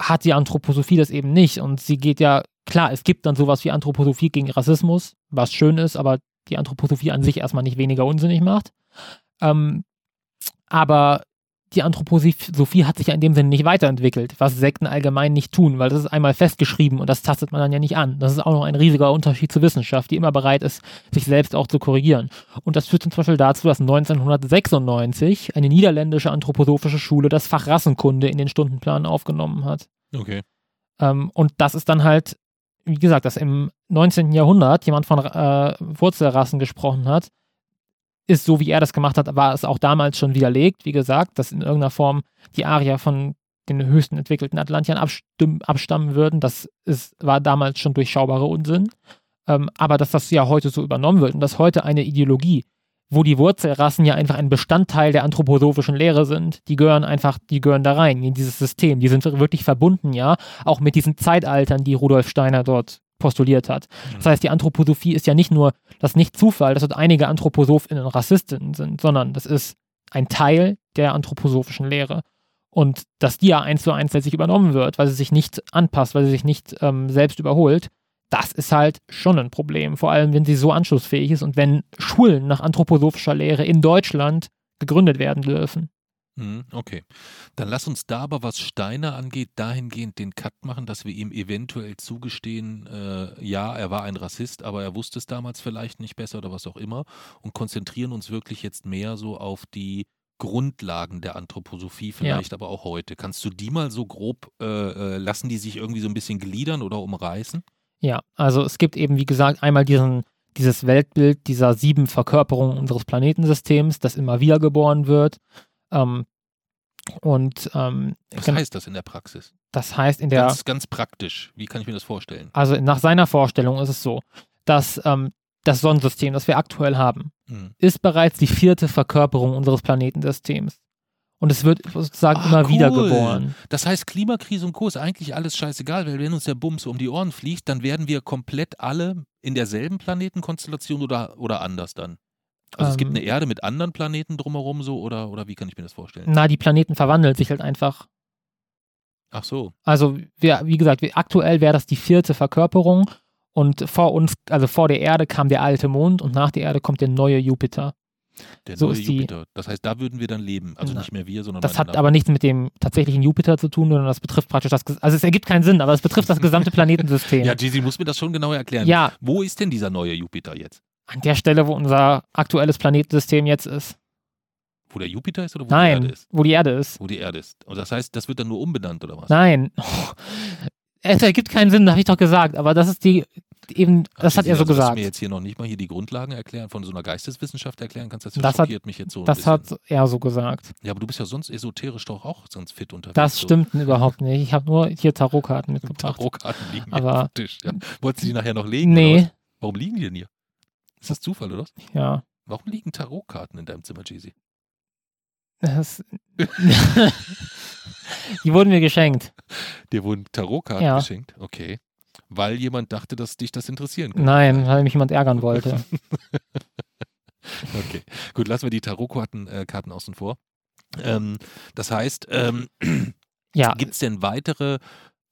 hat die Anthroposophie das eben nicht. Und sie geht ja Klar, es gibt dann sowas wie Anthroposophie gegen Rassismus, was schön ist, aber die Anthroposophie an sich erstmal nicht weniger unsinnig macht. Ähm, aber die Anthroposophie hat sich ja in dem Sinne nicht weiterentwickelt, was Sekten allgemein nicht tun, weil das ist einmal festgeschrieben und das tastet man dann ja nicht an. Das ist auch noch ein riesiger Unterschied zur Wissenschaft, die immer bereit ist, sich selbst auch zu korrigieren. Und das führt zum Beispiel dazu, dass 1996 eine niederländische anthroposophische Schule das Fach Rassenkunde in den Stundenplan aufgenommen hat. Okay. Ähm, und das ist dann halt wie gesagt, dass im 19. Jahrhundert jemand von äh, Wurzelrassen gesprochen hat, ist so, wie er das gemacht hat, war es auch damals schon widerlegt, wie gesagt, dass in irgendeiner Form die Arier von den höchsten entwickelten Atlantiern abstammen würden. Das ist, war damals schon durchschaubarer Unsinn. Ähm, aber dass das ja heute so übernommen wird und dass heute eine Ideologie wo die Wurzelrassen ja einfach ein Bestandteil der anthroposophischen Lehre sind. Die gehören einfach, die gehören da rein, in dieses System. Die sind wirklich verbunden, ja, auch mit diesen Zeitaltern, die Rudolf Steiner dort postuliert hat. Das heißt, die Anthroposophie ist ja nicht nur, das nicht Zufall, dass dort einige Anthroposophinnen Rassistinnen sind, sondern das ist ein Teil der anthroposophischen Lehre. Und dass die ja eins zu eins letztlich übernommen wird, weil sie sich nicht anpasst, weil sie sich nicht ähm, selbst überholt, das ist halt schon ein Problem, vor allem wenn sie so anschlussfähig ist und wenn Schulen nach anthroposophischer Lehre in Deutschland gegründet werden dürfen. Mhm, okay. Dann lass uns da aber, was Steiner angeht, dahingehend den Cut machen, dass wir ihm eventuell zugestehen, äh, ja, er war ein Rassist, aber er wusste es damals vielleicht nicht besser oder was auch immer und konzentrieren uns wirklich jetzt mehr so auf die Grundlagen der Anthroposophie, vielleicht ja. aber auch heute. Kannst du die mal so grob, äh, äh lassen die sich irgendwie so ein bisschen gliedern oder umreißen? Ja, also es gibt eben, wie gesagt, einmal diesen, dieses Weltbild dieser sieben Verkörperungen unseres Planetensystems, das immer wieder geboren wird. Ähm, und ähm, was heißt das in der Praxis? Das heißt in der ganz, ganz praktisch. Wie kann ich mir das vorstellen? Also nach seiner Vorstellung ist es so, dass ähm, das Sonnensystem, das wir aktuell haben, mhm. ist bereits die vierte Verkörperung unseres Planetensystems. Und es wird sozusagen Ah, immer wieder cool. geboren. Das heißt, Klimakrise und Co. ist eigentlich alles scheißegal, weil wenn uns der Bums um die Ohren fliegt, dann werden wir komplett alle in derselben Planetenkonstellation oder, oder anders dann. Also es gibt Ähm. eine Erde mit anderen Planeten drumherum so oder, oder wie kann ich mir das vorstellen? Na, die Planeten verwandeln sich halt einfach. Ach so. Also, wir, wie gesagt, wir, aktuell wäre das die vierte Verkörperung. Und vor uns, also vor der Erde kam der alte Mond und nach der Erde kommt der neue Jupiter. Der So neue ist die- Jupiter. Das heißt, da würden wir dann leben. Also Na, nicht mehr wir, sondern Das hat aber nichts mit dem tatsächlichen Jupiter zu tun, sondern das betrifft praktisch das, also es ergibt keinen Sinn, aber es betrifft das gesamte Planetensystem. Ja, Jizzy muss mir das schon genauer erklären. ja, Wo ist denn dieser neue Jupiter jetzt? an der Stelle, wo unser aktuelles Planetensystem jetzt ist. Wo der Jupiter ist oder wo die Nein, Erde ist? wo die Erde ist. Wo die Erde ist. Und das heißt, das wird dann nur umbenannt oder was? Nein. Es ergibt keinen Sinn, habe ich doch gesagt, aber das ist die, eben, das hat er so also, Dass du gesagt. mir jetzt hier noch nicht mal hier die Grundlagen erklären, von so einer Geisteswissenschaft erklären kannst, das, Das hat- schockiert mich jetzt so ein Das bisschen. hat er so gesagt. Ja, aber du bist ja sonst esoterisch doch auch sonst fit unterwegs. Das so. stimmt überhaupt nicht. Ich habe nur hier Tarotkarten mitgebracht. Tarotkarten liegen Aber- auf dem Tisch. Ja. Wolltest du die nachher noch legen? Nee? Warum liegen die denn hier? Ist das Zufall, oder? was? ja. Warum liegen Tarotkarten in deinem Zimmer, Jay-Z? Das, die wurden mir geschenkt. Dir wurden Tarotkarten Ja. geschenkt? Okay. Weil jemand dachte, dass dich das interessieren könnte. Nein, weil mich jemand ärgern wollte. Okay. Gut, lassen wir die Tarotkarten äh, Karten außen vor. Ähm, das heißt, ähm, Ja, gibt es denn weitere,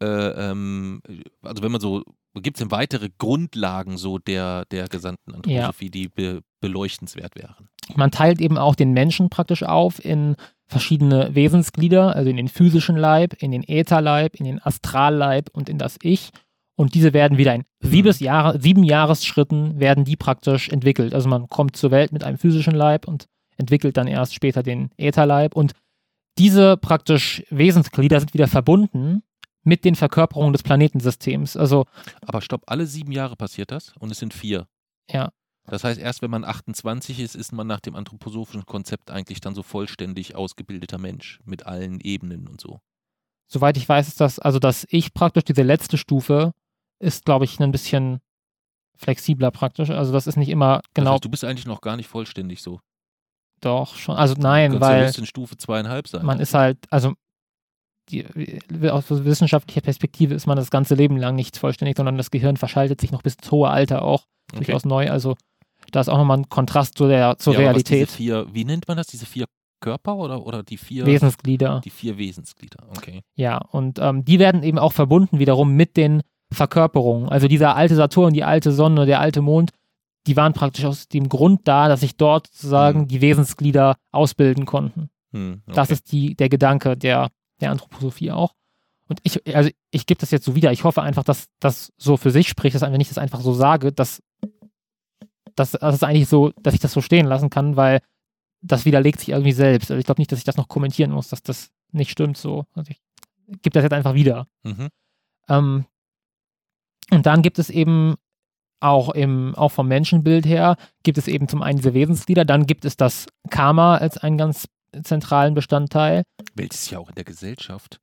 äh, ähm, also wenn man so, gibt es denn weitere Grundlagen so der, der gesamten Anthroposophie, die be beleuchtenswert wären? Man teilt eben auch den Menschen praktisch auf in verschiedene Wesensglieder, also in den physischen Leib, in den Ätherleib, in den Astralleib und in das Ich. Und diese werden wieder in siebes Jahre, sieben Jahresschritten werden die praktisch entwickelt. Also man kommt zur Welt mit einem physischen Leib und entwickelt dann erst später den Ätherleib. Und diese praktisch Wesensglieder sind wieder verbunden mit den Verkörperungen des Planetensystems. Also Aber stopp, alle sieben Jahre passiert das und es sind vier. Ja. Das heißt, erst wenn man 28 ist, ist man nach dem anthroposophischen Konzept eigentlich dann so vollständig ausgebildeter Mensch mit allen Ebenen und so. soweit ich weiß, ist das, also dass ich praktisch diese letzte Stufe ist, glaube ich, ein bisschen flexibler praktisch. Also das ist nicht immer Das genau heißt, du bist eigentlich noch gar nicht vollständig so. doch schon. Also nein, du weil höchstens in Stufe zweieinhalb sein. man ist halt, also die, aus wissenschaftlicher Perspektive ist man das ganze Leben lang nicht vollständig, sondern das Gehirn verschaltet sich noch bis ins hohe Alter auch okay. durchaus neu. Also da ist auch nochmal ein Kontrast zu der, zur ja, Realität. Vier, wie nennt man das? Diese vier Körper oder, oder die vier Wesensglieder. Die vier Wesensglieder, okay. Ja, und ähm, die werden eben auch verbunden wiederum mit den Verkörperungen. Also dieser alte Saturn, die alte Sonne, der alte Mond, die waren praktisch aus dem Grund da, dass sich dort sozusagen Mhm. die Wesensglieder ausbilden konnten. Hm, okay. Das ist die, der Gedanke der, der Anthroposophie auch. Und ich, also ich gebe das jetzt so wieder. Ich hoffe einfach, dass das so für sich spricht, dass wenn ich das einfach so sage, dass, dass, dass es eigentlich so, dass ich das so stehen lassen kann, weil das widerlegt sich irgendwie selbst. Also ich glaube nicht, dass ich das noch kommentieren muss, dass das nicht stimmt so. Also ich gebe das jetzt einfach wieder. Mhm. Ähm, und dann gibt es eben auch, im, auch vom Menschenbild her, gibt es eben zum einen diese Wesensglieder, dann gibt es das Karma als einen ganz zentralen Bestandteil. Welches ja auch in der Gesellschaft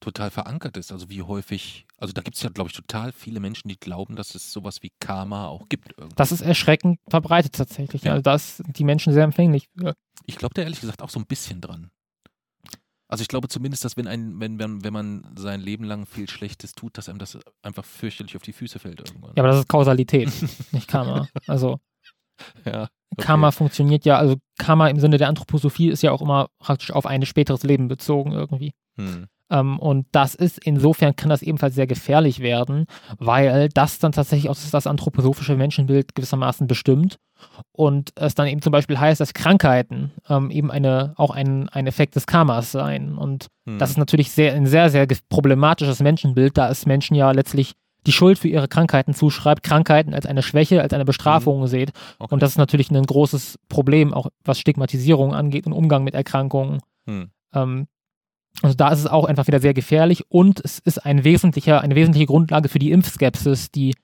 total verankert ist. Also wie häufig, also da gibt es ja, glaube ich, total viele Menschen, die glauben, dass es sowas wie Karma auch gibt. Irgendwie. Das ist erschreckend verbreitet tatsächlich. Ja. Also da sind die Menschen sehr empfänglich. Ich glaube da ehrlich gesagt auch so ein bisschen dran. Also ich glaube zumindest, dass wenn ein, wenn, wenn, wenn man sein Leben lang viel Schlechtes tut, dass einem das einfach fürchterlich auf die Füße fällt irgendwann. Ja, aber das ist Kausalität, nicht Karma. Also Ja, okay. Karma funktioniert ja, also Karma im Sinne der Anthroposophie ist ja auch immer praktisch auf ein späteres Leben bezogen irgendwie. Hm. Ähm, und das ist, insofern kann das ebenfalls sehr gefährlich werden, weil das dann tatsächlich auch das anthroposophische Menschenbild gewissermaßen bestimmt. Und es dann eben zum Beispiel heißt, dass Krankheiten ähm, eben eine, auch ein, ein Effekt des Karmas seien. Und Hm. das ist natürlich sehr, ein sehr, sehr problematisches Menschenbild, da es Menschen ja letztlich die Schuld für ihre Krankheiten zuschreibt, Krankheiten als eine Schwäche, als eine Bestrafung seht. okay. Und das ist natürlich ein großes Problem, auch was Stigmatisierung angeht und Umgang mit Erkrankungen. Hm. Ähm, also da ist es auch einfach wieder sehr gefährlich und es ist ein wesentlicher, eine wesentliche Grundlage für die Impfskepsis, die,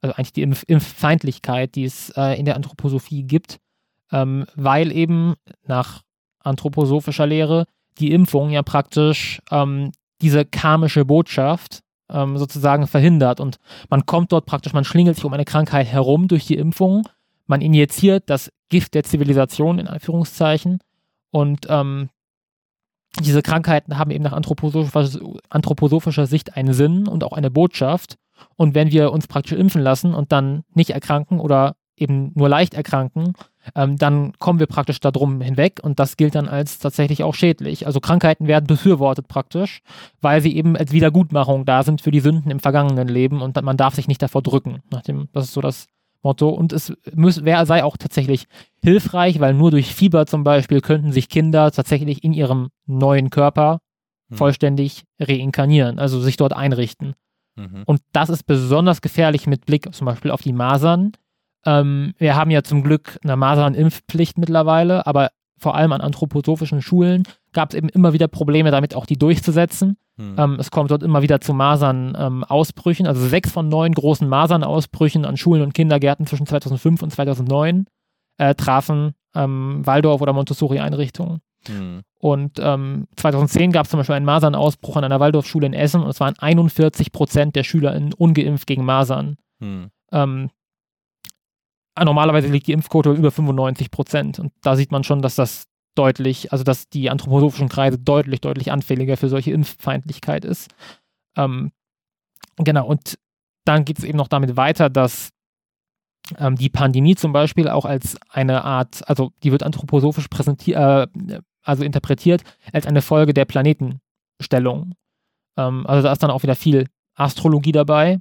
also eigentlich die Impf Impffeindlichkeit, die es äh, in der Anthroposophie gibt, ähm, weil eben nach anthroposophischer Lehre die Impfung ja praktisch ähm, diese karmische Botschaft ähm, sozusagen verhindert und man kommt dort praktisch, man schlingelt sich um eine Krankheit herum durch die Impfung, man injiziert das Gift der Zivilisation in Anführungszeichen und ähm, diese Krankheiten haben eben nach anthroposophischer, Sicht einen Sinn und auch eine Botschaft. Und wenn wir uns praktisch impfen lassen und dann nicht erkranken oder eben nur leicht erkranken, ähm, dann kommen wir praktisch darum hinweg und das gilt dann als tatsächlich auch schädlich. Also Krankheiten werden befürwortet praktisch, weil sie eben als Wiedergutmachung da sind für die Sünden im vergangenen Leben und man darf sich nicht davor drücken. Nachdem, das ist so das Motto. Und es muss, wär, sei auch tatsächlich hilfreich, weil nur durch Fieber zum Beispiel könnten sich Kinder tatsächlich in ihrem neuen Körper hm. vollständig reinkarnieren, also sich dort einrichten. Mhm. Und das ist besonders gefährlich mit Blick zum Beispiel auf die Masern, ähm, wir haben ja zum Glück eine Masernimpfpflicht mittlerweile, aber vor allem an anthroposophischen Schulen gab es eben immer wieder Probleme damit, auch die durchzusetzen. Hm. Ähm, es kommt dort immer wieder zu Masernausbrüchen. Ähm, also sechs von neun großen Masernausbrüchen an Schulen und Kindergärten zwischen 2005 und 2009 äh, trafen ähm, Waldorf- oder Montessori-Einrichtungen. Hm. Und 2010 gab es zum Beispiel einen Masernausbruch an einer Waldorfschule in Essen und es waren 41 Prozent der SchülerInnen ungeimpft gegen Masern. Hm. Ähm, normalerweise liegt die Impfquote über 95 Prozent. Und da sieht man schon, dass das deutlich, also dass die anthroposophischen Kreise deutlich, deutlich anfälliger für solche Impffeindlichkeit ist. Ähm, genau, und dann geht es eben noch damit weiter, dass ähm, die Pandemie zum Beispiel auch als eine Art, also die wird anthroposophisch präsentiert, äh, also interpretiert als eine Folge der Planetenstellung. Ähm, also da ist dann auch wieder viel Astrologie dabei.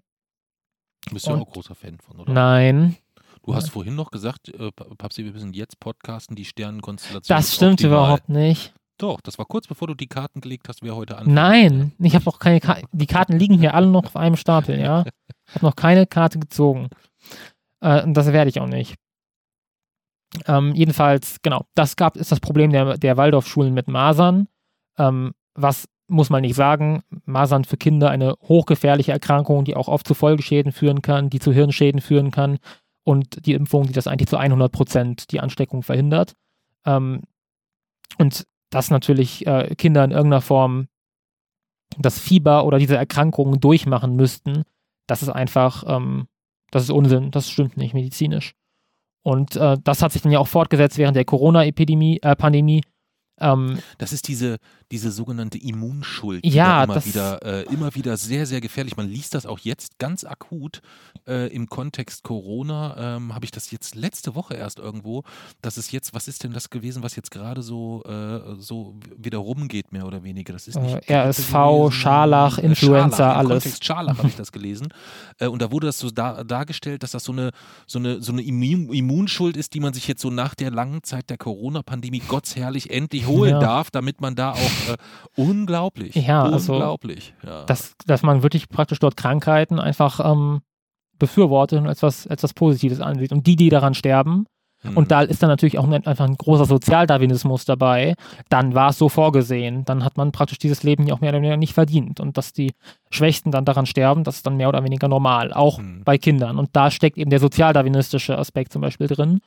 Bist du ja auch großer Fan von, oder? Nein, Du hast vorhin noch gesagt, äh, Papsi, wir müssen jetzt podcasten, die Sternenkonstellation. Das stimmt optimal. überhaupt nicht. Doch, das war kurz bevor du die Karten gelegt hast, wer heute anfängt. Nein, ich habe noch keine Karten. Die Karten liegen hier alle noch auf einem Stapel, ja. Ich habe noch keine Karte gezogen. Äh, und das werde ich auch nicht. Ähm, jedenfalls, genau, das gab, ist das Problem der, der Waldorfschulen mit Masern. Ähm, was muss man nicht sagen, Masern für Kinder eine hochgefährliche Erkrankung, die auch oft zu Folgeschäden führen kann, die zu Hirnschäden führen kann und die Impfung, die das eigentlich zu 100 Prozent die Ansteckung verhindert. Ähm, und dass natürlich äh, Kinder in irgendeiner Form das Fieber oder diese Erkrankungen durchmachen müssten, das ist einfach, ähm, das ist Unsinn, das stimmt nicht medizinisch. Und äh, das hat sich dann ja auch fortgesetzt während der Corona-Epidemie, äh, Pandemie. Ähm, das ist diese, diese sogenannte Immunschuld, ja, immer, wieder, äh, immer wieder sehr, sehr gefährlich. Man liest das auch jetzt ganz akut äh, im Kontext Corona. Ähm, Habe ich das jetzt letzte Woche erst irgendwo, dass es jetzt, was ist denn das gewesen, was jetzt gerade so, äh, so wieder rumgeht, mehr oder weniger? Das ist nicht äh, RSV, Scharlach, äh, Influenza, Scharlach, alles. Im Kontext Scharlach habe ich das gelesen. Äh, und da wurde das so dar dargestellt, dass das so eine, so eine, so eine Immun Immunschuld ist, die man sich jetzt so nach der langen Zeit der Corona-Pandemie gottsherrlich endlich holen ja. darf, damit man da auch äh, unglaublich. Ja, also unglaublich. Also, ja. Dass, dass man wirklich praktisch dort Krankheiten einfach ähm, befürwortet und als was, als was Positives ansieht. Und die, die daran sterben, mhm. und da ist dann natürlich auch einfach ein großer Sozialdarwinismus dabei, dann war es so vorgesehen. Dann hat man praktisch dieses Leben ja auch mehr oder weniger nicht verdient. Und dass die Schwächsten dann daran sterben, das ist dann mehr oder weniger normal, auch mhm. bei Kindern. Und da steckt eben der sozialdarwinistische Aspekt zum Beispiel drin.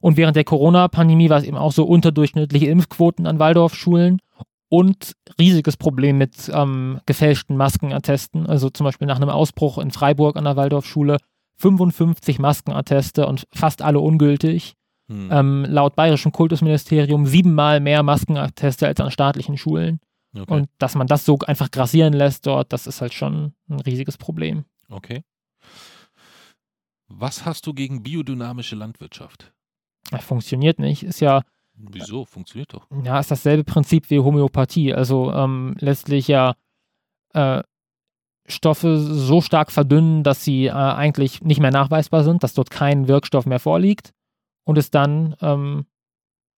Und während der Corona-Pandemie war es eben auch so unterdurchschnittliche Impfquoten an Waldorfschulen und riesiges Problem mit ähm, gefälschten Maskenattesten. Also zum Beispiel nach einem Ausbruch in Freiburg an der Waldorfschule 55 Maskenatteste und fast alle ungültig. Hm. Ähm, laut bayerischem Kultusministerium siebenmal mehr Maskenatteste als an staatlichen Schulen. Okay. Und dass man das so einfach grassieren lässt dort, das ist halt schon ein riesiges Problem. Okay. Was hast du gegen biodynamische Landwirtschaft? Das funktioniert nicht. Ist ja Wieso? Funktioniert doch. Ja, ist dasselbe Prinzip wie Homöopathie. Also ähm, letztlich ja äh, Stoffe so stark verdünnen, dass sie äh, eigentlich nicht mehr nachweisbar sind, dass dort kein Wirkstoff mehr vorliegt und es dann ähm,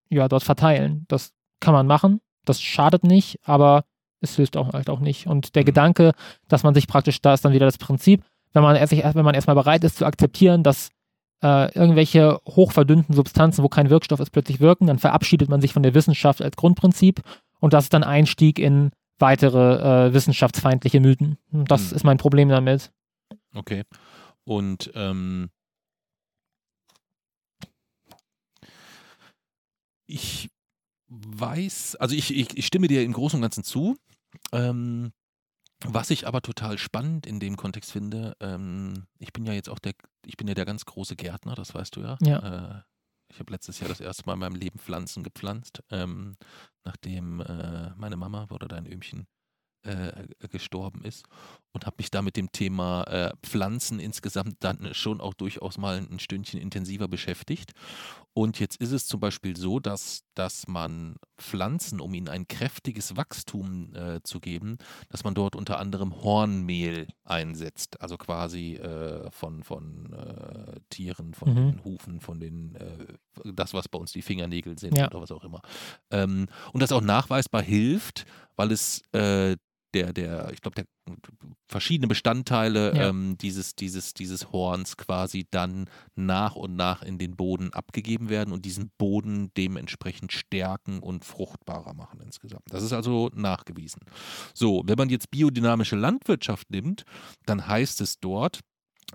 ja dort verteilen. Das kann man machen. Das schadet nicht, aber es hilft auch halt auch nicht. Und der mhm. Gedanke, dass man sich praktisch, da ist dann wieder das Prinzip, wenn man, erst, wenn man erstmal bereit ist zu akzeptieren, dass äh, irgendwelche hochverdünnten Substanzen, wo kein Wirkstoff ist, plötzlich wirken, dann verabschiedet man sich von der Wissenschaft als Grundprinzip und das ist dann Einstieg in weitere äh, wissenschaftsfeindliche Mythen. Das hm. ist mein Problem damit. Okay. Und ähm, ich weiß, also ich, ich, ich, stimme dir im Großen und Ganzen zu. Ähm, was ich aber total spannend in dem Kontext finde, ähm, ich bin ja jetzt auch der, ich bin ja der ganz große Gärtner, das weißt du ja. Ja. Äh, Ich habe letztes Jahr das erste Mal in meinem Leben Pflanzen gepflanzt, ähm, nachdem äh, meine Mama oder dein Öhmchen äh, gestorben ist und habe mich da mit dem Thema äh, Pflanzen insgesamt dann schon auch durchaus mal ein Stündchen intensiver beschäftigt. Und jetzt ist es zum Beispiel so, dass, dass man Pflanzen, um ihnen ein kräftiges Wachstum äh, zu geben, dass man dort unter anderem Hornmehl einsetzt. Also quasi äh, von, von äh, Tieren, von Mhm. den Hufen, von den, äh, das, was bei uns die Fingernägel sind Ja. oder was auch immer. Ähm, und das auch nachweisbar hilft, weil es äh, der, der, ich glaube, der verschiedene Bestandteile Ja. ähm, dieses, dieses, dieses Horns quasi dann nach und nach in den Boden abgegeben werden und diesen Boden dementsprechend stärken und fruchtbarer machen insgesamt. Das ist also nachgewiesen. So, wenn man jetzt biodynamische Landwirtschaft nimmt, dann heißt es dort,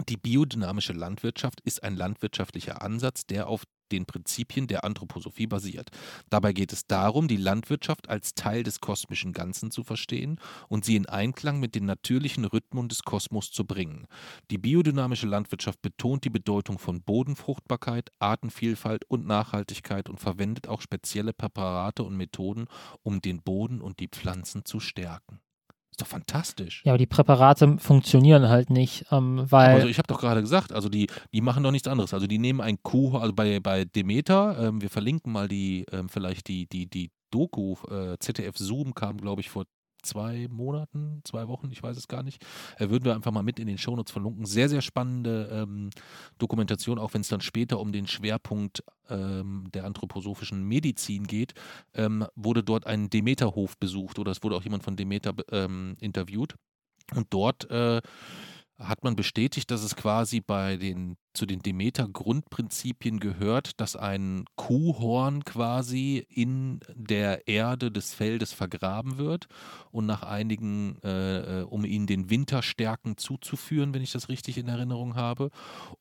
die biodynamische Landwirtschaft ist ein landwirtschaftlicher Ansatz, der auf den Prinzipien der Anthroposophie basiert. Dabei geht es darum, die Landwirtschaft als Teil des kosmischen Ganzen zu verstehen und sie in Einklang mit den natürlichen Rhythmen des Kosmos zu bringen. Die biodynamische Landwirtschaft betont die Bedeutung von Bodenfruchtbarkeit, Artenvielfalt und Nachhaltigkeit und verwendet auch spezielle Präparate und Methoden, um den Boden und die Pflanzen zu stärken. Ist doch fantastisch. Ja, aber die Präparate funktionieren halt nicht, ähm, weil. Also ich habe doch gerade gesagt, also die, die machen doch nichts anderes. Also die nehmen ein Kuh, also bei, bei Demeter, ähm, wir verlinken mal die, ähm, vielleicht die, die, die Doku, äh, ZDF Zoom kam, glaube ich, vor zwei Monaten, zwei Wochen, ich weiß es gar nicht. Äh, würden wir einfach mal mit in den Shownotes verlinken. Sehr, sehr spannende ähm, Dokumentation, auch wenn es dann später um den Schwerpunkt ähm, der anthroposophischen Medizin geht, ähm, wurde dort ein Demeterhof besucht oder es wurde auch jemand von Demeter ähm, interviewt. Und dort äh, hat man bestätigt, dass es quasi bei den zu den Demeter-Grundprinzipien gehört, dass ein Kuhhorn quasi in der Erde des Feldes vergraben wird und nach einigen, äh, äh, um ihnen den Winterstärken zuzuführen, wenn ich das richtig in Erinnerung habe,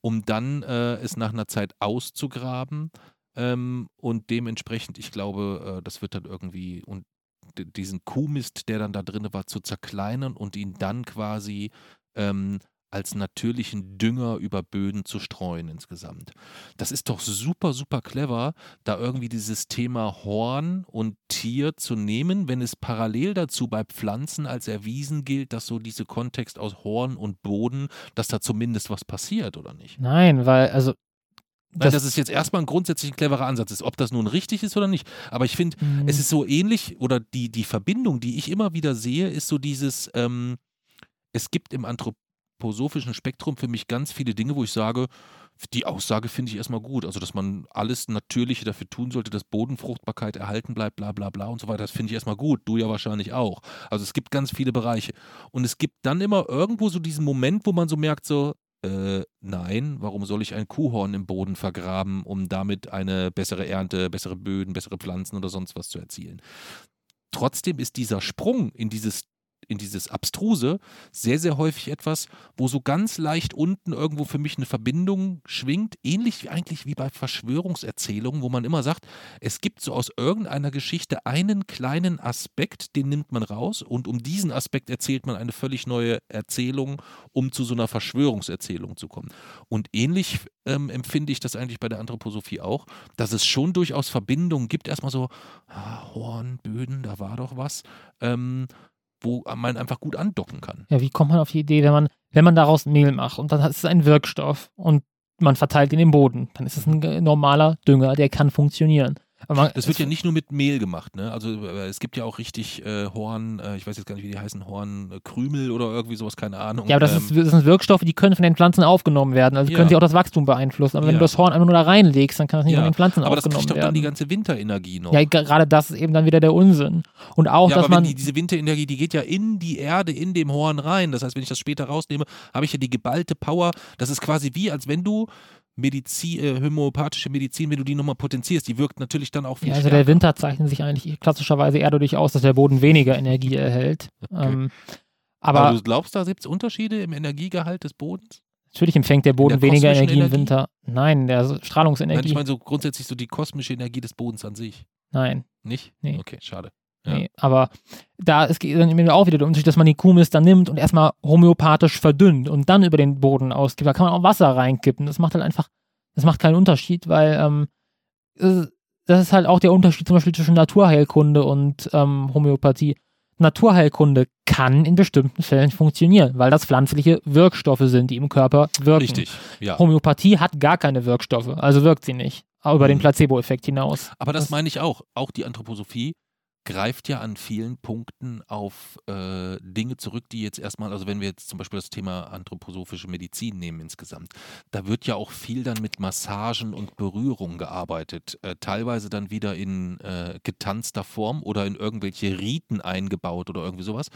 um dann äh, es nach einer Zeit auszugraben ähm, und dementsprechend, ich glaube, äh, das wird dann irgendwie und diesen Kuhmist, der dann da drin war, zu zerkleinern und ihn dann quasi ähm, als natürlichen Dünger über Böden zu streuen insgesamt. Das ist doch super, super clever, da irgendwie dieses Thema Horn und Tier zu nehmen, wenn es parallel dazu bei Pflanzen als erwiesen gilt, dass so diese Kontext aus Horn und Boden, dass da zumindest was passiert, oder nicht? Nein, weil, also. Nein, das ist jetzt erstmal ein grundsätzlich ein cleverer Ansatz ist, ob das nun richtig ist oder nicht. Aber ich finde, mh, es ist so ähnlich oder die, die Verbindung, die ich immer wieder sehe, ist so dieses, ähm, es gibt im anthroposophischen Spektrum für mich ganz viele Dinge, wo ich sage, die Aussage finde ich erstmal gut. Also, dass man alles Natürliche dafür tun sollte, dass Bodenfruchtbarkeit erhalten bleibt, bla bla bla und so weiter. Das finde ich erstmal gut. Du ja wahrscheinlich auch. Also es gibt ganz viele Bereiche. Und es gibt dann immer irgendwo so diesen Moment, wo man so merkt, so, äh, nein, warum soll ich ein Kuhhorn im Boden vergraben, um damit eine bessere Ernte, bessere Böden, bessere Pflanzen oder sonst was zu erzielen? Trotzdem ist dieser Sprung in dieses in dieses Abstruse sehr, sehr häufig etwas, wo so ganz leicht unten irgendwo für mich eine Verbindung schwingt, ähnlich wie eigentlich wie bei Verschwörungserzählungen, wo man immer sagt, es gibt so aus irgendeiner Geschichte einen kleinen Aspekt, den nimmt man raus und um diesen Aspekt erzählt man eine völlig neue Erzählung, um zu so einer Verschwörungserzählung zu kommen. Und ähnlich ähm, empfinde ich das eigentlich bei der Anthroposophie auch, dass es schon durchaus Verbindungen gibt. Erstmal so, ah, Horn, Böden, da war doch was. Ähm, wo man einfach gut andocken kann. Ja, wie kommt man auf die Idee, wenn man, wenn man daraus Mehl macht und dann ist es ein Wirkstoff und man verteilt ihn im Boden, dann ist es ein normaler Dünger, der kann funktionieren. Aber man, Das wird ja nicht nur mit Mehl gemacht, ne? Also äh, es gibt ja auch richtig äh, Horn, äh, ich weiß jetzt gar nicht, wie die heißen, Hornkrümel oder irgendwie sowas, keine Ahnung. ja, aber das, Ähm, ist, das sind Wirkstoffe, die können von den Pflanzen aufgenommen werden. Also Ja. können sie auch das Wachstum beeinflussen. Aber wenn Ja. du das Horn einfach nur da reinlegst, dann kann das nicht Ja, von den Pflanzen aber das aufgenommen kriegt doch dann die werden. ganze Winterenergie noch. Ja, gerade das ist eben dann wieder der Unsinn. Und auch, Ja, dass aber wenn man. die, diese Winterenergie, die geht ja in die Erde, in dem Horn rein. Das heißt, wenn ich das später rausnehme, habe ich ja die geballte Power. Das ist quasi wie, als wenn du Medizin, äh, homöopathische Medizin, wenn du die nochmal potenzierst, die wirkt natürlich dann auch viel Ja, also stärker. der Winter zeichnet sich eigentlich klassischerweise eher dadurch aus, dass der Boden weniger Energie erhält. Okay. Ähm, aber, aber du glaubst, da gibt es Unterschiede im Energiegehalt des Bodens? natürlich empfängt der Boden der weniger kosmischen Energie im Energie? Winter. Nein, der Nein, Strahlungsenergie. ich meine so grundsätzlich so die kosmische Energie des Bodens an sich. Nein. Nicht? Nee. Okay, schade. Ja. Nee, aber da ist dann auch wieder der Unterschied, dass man die Kuhmist dann nimmt und erstmal homöopathisch verdünnt und dann über den Boden ausgibt. Da kann man auch Wasser reinkippen. Das macht halt einfach, das macht keinen Unterschied, weil ähm, äh, das ist halt auch der Unterschied zum Beispiel zwischen Naturheilkunde und ähm, Homöopathie. Naturheilkunde kann in bestimmten Fällen funktionieren, weil das pflanzliche Wirkstoffe sind, die im Körper wirken. Richtig, ja. Homöopathie hat gar keine Wirkstoffe, also wirkt sie nicht. Über den Mhm. Placebo-Effekt hinaus. Aber das, Das- meine ich auch. Auch die Anthroposophie greift ja an vielen Punkten auf äh, Dinge zurück, die jetzt erstmal, also wenn wir jetzt zum Beispiel das Thema anthroposophische Medizin nehmen insgesamt, da wird ja auch viel dann mit Massagen und Berührung gearbeitet, äh, teilweise dann wieder in äh, getanzter Form oder in irgendwelche Riten eingebaut oder irgendwie sowas.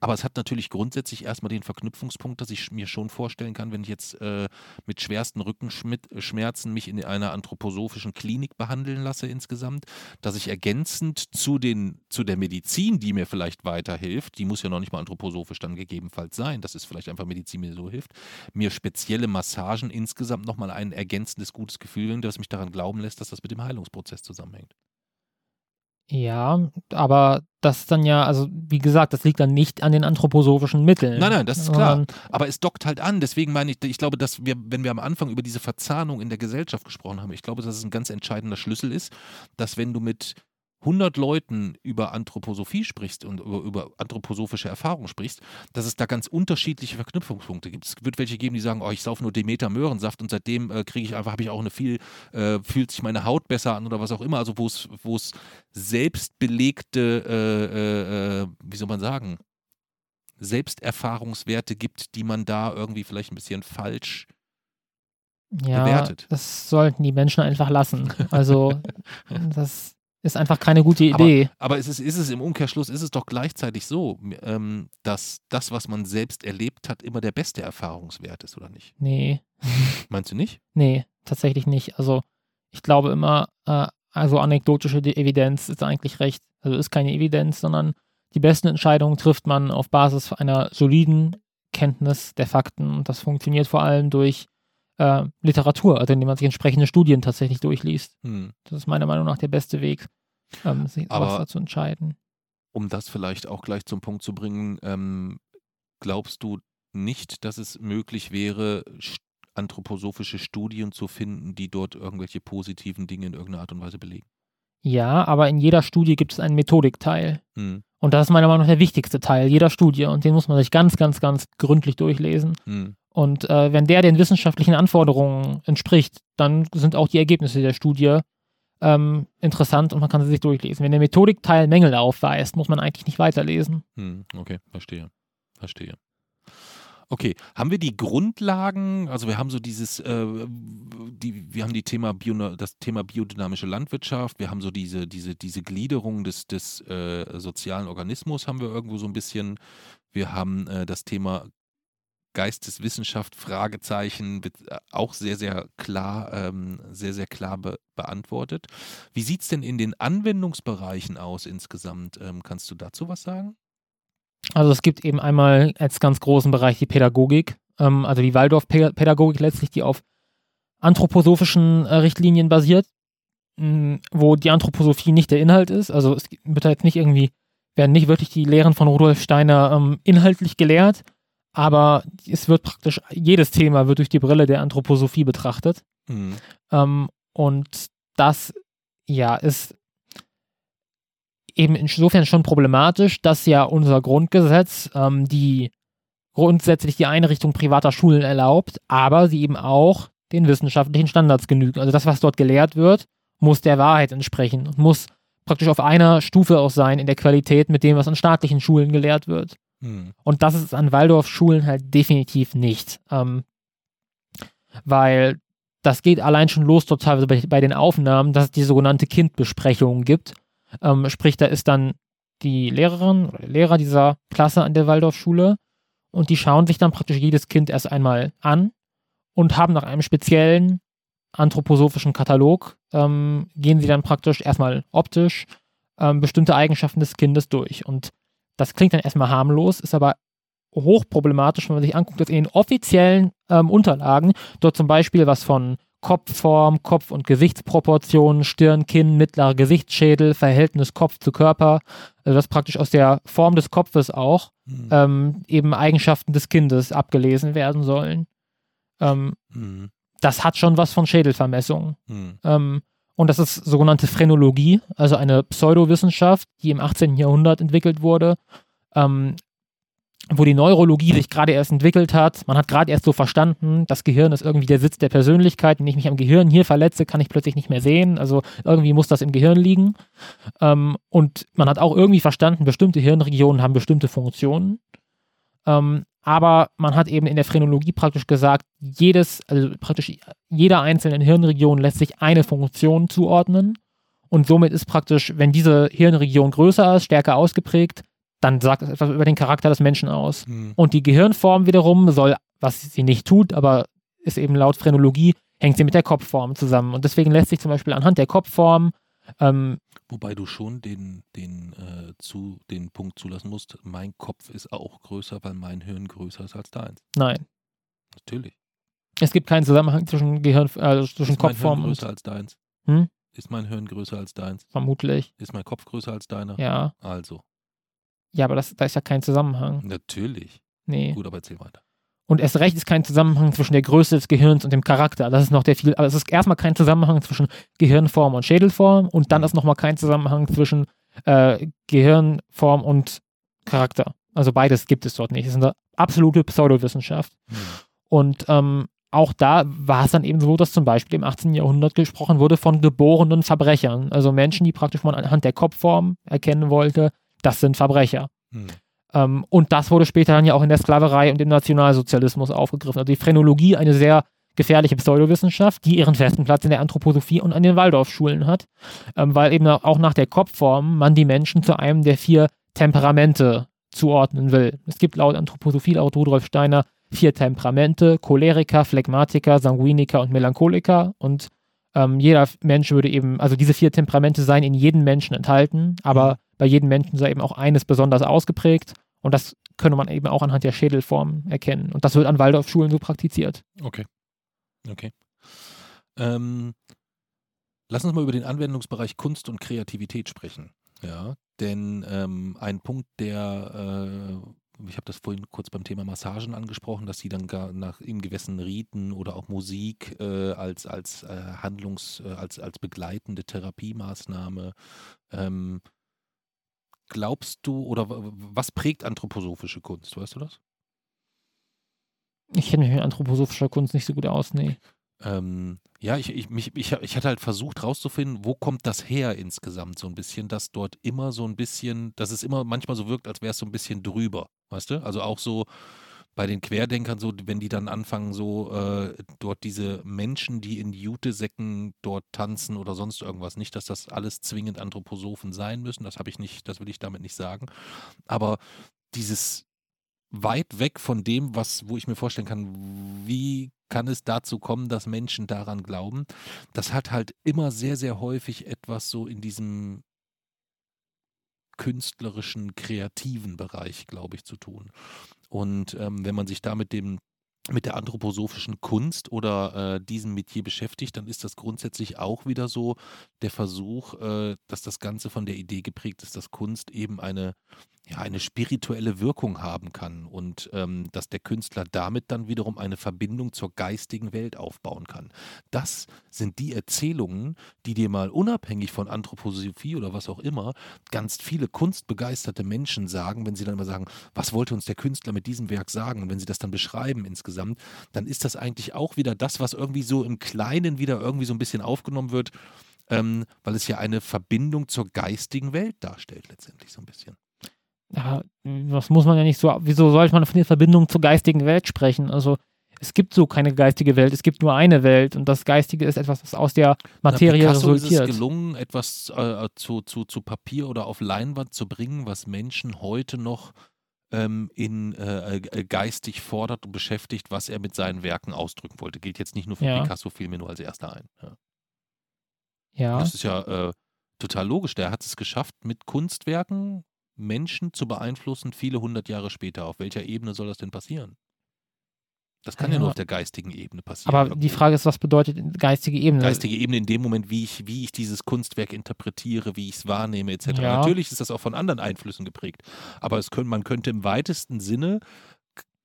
Aber es hat natürlich grundsätzlich erstmal den Verknüpfungspunkt, dass ich mir schon vorstellen kann, wenn ich jetzt äh, mit schwersten Rückenschmerzen mich in einer anthroposophischen Klinik behandeln lasse insgesamt, dass ich ergänzend zu, den, zu der Medizin, die mir vielleicht weiterhilft, die muss ja noch nicht mal anthroposophisch dann gegebenenfalls sein, das ist vielleicht einfach Medizin, die mir so hilft, mir spezielle Massagen insgesamt nochmal ein ergänzendes gutes Gefühl bringen, das mich daran glauben lässt, dass das mit dem Heilungsprozess zusammenhängt. Ja, aber das ist dann ja, also wie gesagt, das liegt dann nicht an den anthroposophischen Mitteln. Nein, nein, das ist klar. Aber es dockt halt an. Deswegen meine ich, ich glaube, dass wir, wenn wir am Anfang über diese Verzahnung in der Gesellschaft gesprochen haben, ich glaube, dass es ein ganz entscheidender Schlüssel ist, dass wenn du mit 100 Leuten über Anthroposophie sprichst und über, über anthroposophische Erfahrungen sprichst, dass es da ganz unterschiedliche Verknüpfungspunkte gibt. Es wird welche geben, die sagen, oh, ich saufe nur Demeter Möhrensaft und seitdem äh, kriege ich einfach, habe ich auch eine viel, äh, fühlt sich meine Haut besser an oder was auch immer. Also wo es, wo es selbstbelegte, äh, äh, äh, wie soll man sagen, Selbsterfahrungswerte gibt, die man da irgendwie vielleicht ein bisschen falsch. ja, bewertet. das sollten die Menschen einfach lassen. Also das ist einfach keine gute Aber- Idee. Aber es ist, ist es im Umkehrschluss, ist es doch gleichzeitig so, ähm, dass das, was man selbst erlebt hat, immer der beste Erfahrungswert ist, oder nicht? Nee, Meinst du nicht? nee, tatsächlich nicht. Also ich glaube immer, äh, also anekdotische De- Evidenz ist eigentlich recht. Also ist keine Evidenz, sondern die besten Entscheidungen trifft man auf Basis einer soliden Kenntnis der Fakten. Und das funktioniert vor allem durch äh, Literatur, also indem man sich entsprechende Studien tatsächlich durchliest. Hm. Das ist meiner Meinung nach der beste Weg, ähm, sich Aber- dazu entscheiden. Um das vielleicht auch gleich zum Punkt zu bringen, ähm, glaubst du nicht, dass es möglich wäre, anthroposophische Studien zu finden, die dort irgendwelche positiven Dinge in irgendeiner Art und Weise belegen? Ja, aber in jeder Studie gibt es einen Methodikteil. Hm. Und das ist meiner Meinung nach der wichtigste Teil jeder Studie. Und den muss man sich ganz, ganz, ganz gründlich durchlesen. Hm. Und äh, wenn der den wissenschaftlichen Anforderungen entspricht, dann sind auch die Ergebnisse der Studie ähm, interessant und man kann sie sich durchlesen. Wenn der Methodikteil Mängel aufweist, muss man eigentlich nicht weiterlesen. Hm, okay, verstehe. Verstehe. Okay, haben wir die Grundlagen, also wir haben so dieses, äh, die, wir haben die Thema Bio, das Thema biodynamische Landwirtschaft, wir haben so diese, diese, diese Gliederung des, des äh, sozialen Organismus haben wir irgendwo so ein bisschen, wir haben äh, das Thema Geisteswissenschaft, Fragezeichen, äh, auch sehr, sehr klar, ähm, sehr, sehr klar be beantwortet. Wie sieht es denn in den Anwendungsbereichen aus insgesamt? Ähm, kannst du dazu was sagen? Also es gibt eben einmal als ganz großen Bereich die Pädagogik, ähm, also die Waldorf-Pädagogik letztlich, die auf anthroposophischen äh, Richtlinien basiert, mh, wo die Anthroposophie nicht der Inhalt ist. Also es wird jetzt nicht irgendwie, werden nicht wirklich die Lehren von Rudolf Steiner ähm, inhaltlich gelehrt, aber es wird praktisch, jedes Thema wird durch die Brille der Anthroposophie betrachtet. Hm. Ähm, und das, ja, ist eben insofern schon problematisch, dass ja unser Grundgesetz ähm, die grundsätzlich die Einrichtung privater Schulen erlaubt, aber sie eben auch den wissenschaftlichen Standards genügen. Also das, was dort gelehrt wird, muss der Wahrheit entsprechen und muss praktisch auf einer Stufe auch sein in der Qualität mit dem, was an staatlichen Schulen gelehrt wird. Hm. Und das ist an Waldorfschulen halt definitiv nicht. Ähm, weil das geht allein schon los dort teilweise bei, bei den Aufnahmen, dass es die sogenannte Kindbesprechung gibt. Ähm, sprich, da ist dann die Lehrerin oder der Lehrer dieser Klasse an der Waldorfschule und die schauen sich dann praktisch jedes Kind erst einmal an und haben nach einem speziellen anthroposophischen Katalog, ähm, gehen sie dann praktisch erstmal optisch ähm, bestimmte Eigenschaften des Kindes durch. Und das klingt dann erstmal harmlos, ist aber hochproblematisch, wenn man sich anguckt, dass in den offiziellen ähm, Unterlagen dort zum Beispiel was von Kopfform, Kopf- und Gesichtsproportionen, Stirn, Kinn, mittlerer Gesichtsschädel, Verhältnis Kopf zu Körper, also das praktisch aus der Form des Kopfes auch Hm. ähm, eben Eigenschaften des Kindes abgelesen werden sollen. Ähm, Hm. das hat schon was von Schädelvermessung. Hm. Und das ist sogenannte Phrenologie, also eine Pseudowissenschaft, die im 18. Jahrhundert entwickelt wurde, ähm, wo die Neurologie sich gerade erst entwickelt hat. Man hat gerade erst so verstanden, das Gehirn ist irgendwie der Sitz der Persönlichkeit. Wenn ich mich am Gehirn hier verletze, kann ich plötzlich nicht mehr sehen. Also irgendwie muss das im Gehirn liegen. Ähm, und man hat auch irgendwie verstanden, bestimmte Hirnregionen haben bestimmte Funktionen. Ähm, aber man hat eben in der Phrenologie praktisch gesagt, jedes, also praktisch jeder einzelnen Hirnregion lässt sich eine Funktion zuordnen. Und somit ist praktisch, wenn diese Hirnregion größer ist, stärker ausgeprägt, dann sagt es etwas über den Charakter des Menschen aus. Hm. Und die Gehirnform wiederum soll, was sie nicht tut, aber ist eben laut Phrenologie, hängt sie mit der Kopfform zusammen. Und deswegen lässt sich zum Beispiel anhand der Kopfform ähm, Wobei du schon den, den, äh, zu, den Punkt zulassen musst, mein Kopf ist auch größer, weil mein Hirn größer ist als deins. nein, Natürlich. es gibt keinen Zusammenhang zwischen Gehirn, also zwischen ist mein Hirn Kopfform und größer als deins? Hm? Ist mein Hirn größer als deins? vermutlich. Ist mein Kopf größer als deiner? Ja. Also, Ja, aber das, da ist ja kein Zusammenhang. natürlich. Nee. Gut, aber erzähl weiter. Und erst recht ist kein Zusammenhang zwischen der Größe des Gehirns und dem Charakter. Das ist noch der viel, aber es ist erstmal kein Zusammenhang zwischen Gehirnform und Schädelform und dann Mhm. ist nochmal kein Zusammenhang zwischen äh, Gehirnform und Charakter. Also beides gibt es dort nicht. Es ist eine absolute Pseudowissenschaft. Hm. Und ähm, auch da war es dann eben so, dass zum Beispiel im 18. Jahrhundert gesprochen wurde von geborenen Verbrechern. Also Menschen, die praktisch man anhand der Kopfform erkennen wollte, das sind Verbrecher. Hm. Ähm, und das wurde später dann ja auch in der Sklaverei und im Nationalsozialismus aufgegriffen. Also die Phrenologie, eine sehr gefährliche Pseudowissenschaft, die ihren festen Platz in der Anthroposophie und an den Waldorfschulen hat, ähm, weil eben auch nach der Kopfform man die Menschen zu einem der vier Temperamente zuordnen will. Es gibt laut Anthroposophie, laut Rudolf Steiner, vier Temperamente, Choleriker, Phlegmatiker, Sanguiniker und Melancholiker und ähm, jeder Mensch würde eben, also diese vier Temperamente seien in jedem Menschen enthalten, aber Mhm. bei jedem Menschen sei eben auch eines besonders ausgeprägt und das könne man eben auch anhand der Schädelform erkennen. Und das wird an Waldorfschulen so praktiziert. Okay. Okay. Ähm, lass uns mal über den Anwendungsbereich Kunst und Kreativität sprechen. Ja, denn ähm, ein Punkt, der, äh, ich habe das vorhin kurz beim Thema Massagen angesprochen, dass sie dann gar nach in gewissen Riten oder auch Musik äh, als, als äh, Handlungs-, äh, als, als begleitende Therapiemaßnahme ähm, Glaubst du oder was prägt anthroposophische Kunst? Weißt du das? Ich kenne mich mit anthroposophischer Kunst nicht so gut aus, nee. Ähm, ja, ich, ich, mich, ich, ich hatte halt versucht rauszufinden, wo kommt das her insgesamt so ein bisschen, dass dort immer so ein bisschen, dass es immer manchmal so wirkt, als wäre es so ein bisschen drüber, weißt du? Also auch so bei den Querdenkern so, wenn die dann anfangen so äh, dort diese Menschen, die in Jutesäcken dort tanzen oder sonst irgendwas, nicht, dass das alles zwingend Anthroposophen sein müssen, das habe ich nicht, das will ich damit nicht sagen, aber dieses weit weg von dem, was, wo ich mir vorstellen kann, wie kann es dazu kommen, dass Menschen daran glauben. Das hat halt immer sehr, sehr häufig etwas so in diesem künstlerischen, kreativen Bereich, glaube ich, zu tun. Und ähm, wenn man sich da mit dem mit der anthroposophischen Kunst oder äh, diesem Metier beschäftigt, dann ist das grundsätzlich auch wieder so der Versuch, äh, dass das Ganze von der Idee geprägt ist, dass Kunst eben eine, ja, eine spirituelle Wirkung haben kann und ähm, dass der Künstler damit dann wiederum eine Verbindung zur geistigen Welt aufbauen kann. Das sind die Erzählungen, die dir mal unabhängig von Anthroposophie oder was auch immer, ganz viele kunstbegeisterte Menschen sagen, wenn sie dann immer sagen, was wollte uns der Künstler mit diesem Werk sagen? Und wenn sie das dann beschreiben insgesamt, dann ist das eigentlich auch wieder das, was irgendwie so im Kleinen wieder irgendwie so ein bisschen aufgenommen wird, ähm, weil es ja eine Verbindung zur geistigen Welt darstellt, letztendlich so ein bisschen. Ja, das muss man ja nicht so, wieso sollte man von der Verbindung zur geistigen Welt sprechen? Also es gibt so keine geistige Welt, es gibt nur eine Welt und das Geistige ist etwas, was aus der Materie Na, Picasso resultiert. ist es gelungen, etwas äh, zu, zu, zu Papier oder auf Leinwand zu bringen, was Menschen heute noch ähm, in äh, äh, geistig fordert und beschäftigt, was er mit seinen Werken ausdrücken wollte. Gilt jetzt nicht nur für Ja. Picasso, fiel mir nur als erster ein. Ja. ja, Das ist ja äh, total logisch. Der hat es geschafft, mit Kunstwerken Menschen zu beeinflussen, viele hundert Jahre später. Auf welcher Ebene soll das denn passieren? Das kann ja, Ja. nur auf der geistigen Ebene passieren. aber die irgendwie. Frage ist, was bedeutet geistige Ebene? geistige Ebene in dem Moment, wie ich, wie ich dieses Kunstwerk interpretiere, wie ich es wahrnehme, etc. Ja. Natürlich ist das auch von anderen Einflüssen geprägt, aber es können, man könnte im weitesten Sinne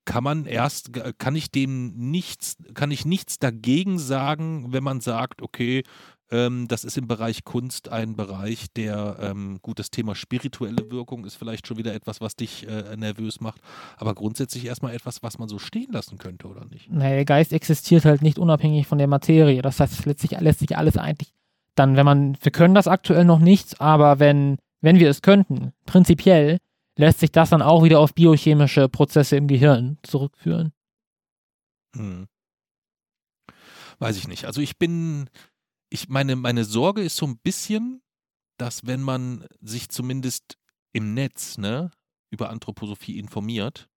kann man erst, kann ich dem nichts, kann ich nichts dagegen sagen, wenn man sagt, okay, Ähm, das ist im Bereich Kunst ein Bereich, der, ähm, gut, das Thema spirituelle Wirkung ist vielleicht schon wieder etwas, was dich äh, nervös macht, aber grundsätzlich erstmal etwas, was man so stehen lassen könnte, oder nicht? Naja, der Geist existiert halt nicht unabhängig von der Materie. Das heißt, letztlich lässt sich alles eigentlich dann, wenn man, wir können das aktuell noch nicht, aber wenn, wenn wir es könnten, prinzipiell, lässt sich das dann auch wieder auf biochemische Prozesse im Gehirn zurückführen. Hm. Weiß ich nicht. Also ich bin, ich meine, meine Sorge ist so ein bisschen, dass wenn man sich zumindest im Netz, ne, über Anthroposophie informiert,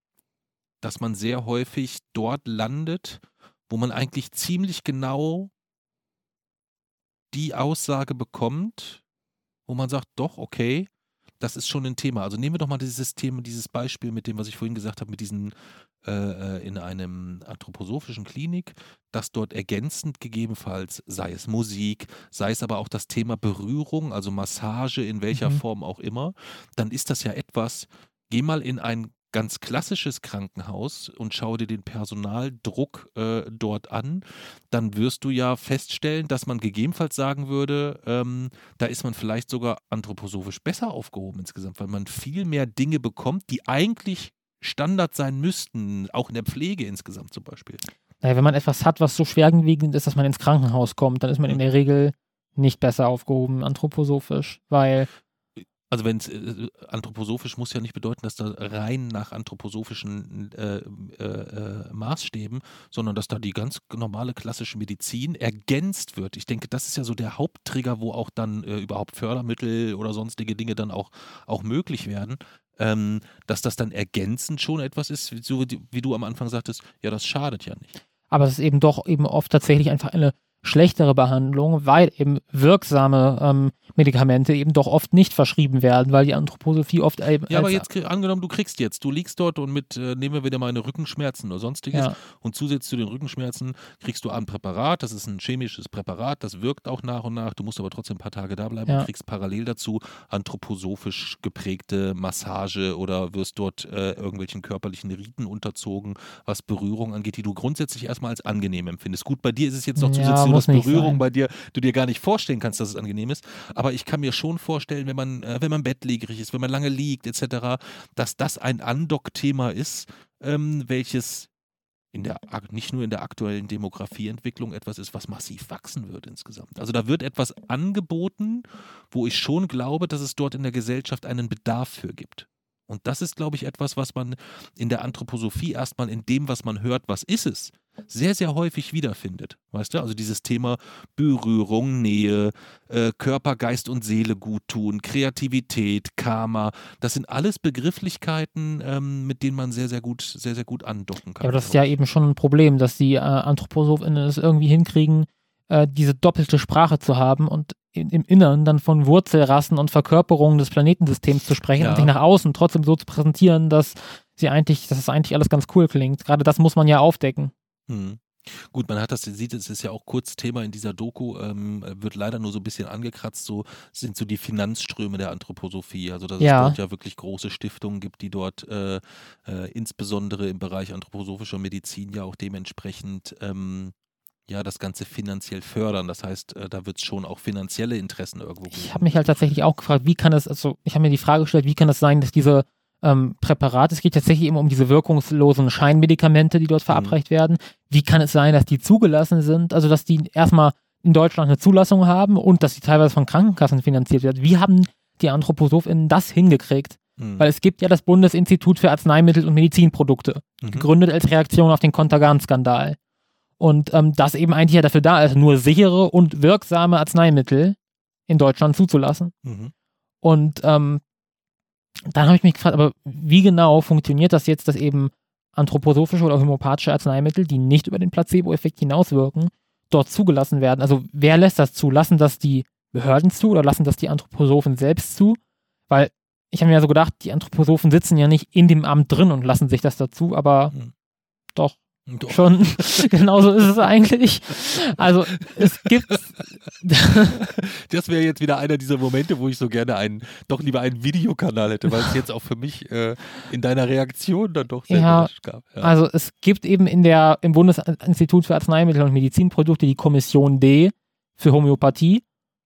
dass man sehr häufig dort landet, wo man eigentlich ziemlich genau die Aussage bekommt, wo man sagt, doch, okay, das ist schon ein Thema. Also nehmen wir doch mal dieses Thema, dieses Beispiel mit dem, was ich vorhin gesagt habe, mit diesen in einem anthroposophischen Klinik, dass dort ergänzend gegebenenfalls, sei es Musik, sei es aber auch das Thema Berührung, also Massage in welcher mhm. Form auch immer, dann ist das ja etwas, geh mal in ein ganz klassisches Krankenhaus und schau dir den Personaldruck äh, dort an, dann wirst du ja feststellen, dass man gegebenenfalls sagen würde, ähm, da ist man vielleicht sogar anthroposophisch besser aufgehoben insgesamt, weil man viel mehr Dinge bekommt, die eigentlich Standard sein müssten, auch in der Pflege insgesamt zum Beispiel. Naja, wenn man etwas hat, was so schwerwiegend ist, dass man ins Krankenhaus kommt, dann ist man in der Regel nicht besser aufgehoben anthroposophisch, weil also wenn es äh, anthroposophisch muss ja nicht bedeuten, dass da rein nach anthroposophischen äh, äh, äh, Maßstäben, sondern dass da die ganz normale klassische Medizin ergänzt wird. Ich denke, das ist ja so der Haupttrigger, wo auch dann äh, überhaupt Fördermittel oder sonstige Dinge dann auch, auch möglich werden. Ähm, dass das dann ergänzend schon etwas ist, so wie, wie du am Anfang sagtest, ja, das schadet ja nicht. Aber es ist eben doch eben oft tatsächlich einfach eine schlechtere Behandlung, weil eben wirksame ähm, Medikamente eben doch oft nicht verschrieben werden, weil die Anthroposophie oft eben. Ja, aber jetzt angenommen, du kriegst jetzt, du liegst dort und mit, äh, nehmen wir wieder mal eine Rückenschmerzen oder sonstiges ja. und zusätzlich zu den Rückenschmerzen kriegst du ein Präparat, das ist ein chemisches Präparat, das wirkt auch nach und nach, du musst aber trotzdem ein paar Tage da bleiben ja. und kriegst parallel dazu anthroposophisch geprägte Massage oder wirst dort äh, irgendwelchen körperlichen Riten unterzogen, was Berührung angeht, die du grundsätzlich erstmal als angenehm empfindest. Gut, bei dir ist es jetzt noch zusätzlich ja, dass Berührung sein. bei dir, du dir gar nicht vorstellen kannst, dass es angenehm ist. Aber ich kann mir schon vorstellen, wenn man, äh, wenn man bettlägerig ist, wenn man lange liegt, etc., dass das ein Andock-Thema ist, ähm, welches in der, nicht nur in der aktuellen Demografieentwicklung etwas ist, was massiv wachsen wird insgesamt. Also da wird etwas angeboten, wo ich schon glaube, dass es dort in der Gesellschaft einen Bedarf für gibt. Und das ist, glaube ich, etwas, was man in der Anthroposophie erstmal in dem, was man hört, was ist es, sehr, sehr häufig wiederfindet. Weißt du? Also dieses Thema Berührung, Nähe, äh, Körper, Geist und Seele gut tun, Kreativität, Karma, das sind alles Begrifflichkeiten, ähm, mit denen man sehr, sehr gut, sehr, sehr gut andocken kann. Ja, aber das ist ja eben schon ein Problem, dass die äh, AnthroposophInnen es irgendwie hinkriegen, äh, diese doppelte Sprache zu haben und in, im Innern dann von Wurzelrassen und Verkörperungen des Planetensystems zu sprechen ja. und sich nach außen trotzdem so zu präsentieren, dass sie eigentlich, dass es eigentlich alles ganz cool klingt. Gerade das muss man ja aufdecken. Hm. Gut, man hat das, sieht, es ist ja auch kurz Thema in dieser Doku, ähm, wird leider nur so ein bisschen angekratzt, so sind so die Finanzströme der Anthroposophie. Also, dass ja. es dort ja wirklich große Stiftungen gibt, die dort äh, äh, insbesondere im Bereich anthroposophischer Medizin ja auch dementsprechend ähm, ja, das Ganze finanziell fördern. Das heißt, äh, da wird es schon auch finanzielle Interessen irgendwo geben. Ich habe mich halt tatsächlich auch gefragt, wie kann es, also ich habe mir die Frage gestellt, wie kann es sein, dass diese ähm, Präparat. Es geht tatsächlich immer um diese wirkungslosen Scheinmedikamente, die dort mhm. verabreicht mhm. werden. Wie kann es sein, dass die zugelassen sind? Also, dass die erstmal in Deutschland eine Zulassung haben und dass sie teilweise von Krankenkassen finanziert werden. Wie haben die AnthroposophInnen das hingekriegt? Mhm. Weil es gibt ja das Bundesinstitut für Arzneimittel und Medizinprodukte, mhm. gegründet als Reaktion auf den Kontergan-Skandal. Und ähm, das eben eigentlich ja dafür da ist, nur sichere und wirksame Arzneimittel in Deutschland zuzulassen. Mhm. Und ähm, dann habe ich mich gefragt, aber wie genau funktioniert das jetzt, dass eben anthroposophische oder homöopathische Arzneimittel, die nicht über den Placebo-Effekt hinauswirken, dort zugelassen werden? Also wer lässt das zu? Lassen das die Behörden zu oder lassen das die Anthroposophen selbst zu? Weil ich habe mir ja so gedacht, die Anthroposophen sitzen ja nicht in dem Amt drin und lassen sich das dazu, aber mhm. doch. Doch. Schon, genauso ist es eigentlich. Also es gibt. das wäre jetzt wieder einer dieser Momente, wo ich so gerne einen, doch lieber einen Videokanal hätte, weil es jetzt auch für mich äh, in deiner Reaktion dann doch sehr ja, gab. Ja. Also es gibt eben in der, im Bundesinstitut für Arzneimittel und Medizinprodukte die Kommission D, für Homöopathie.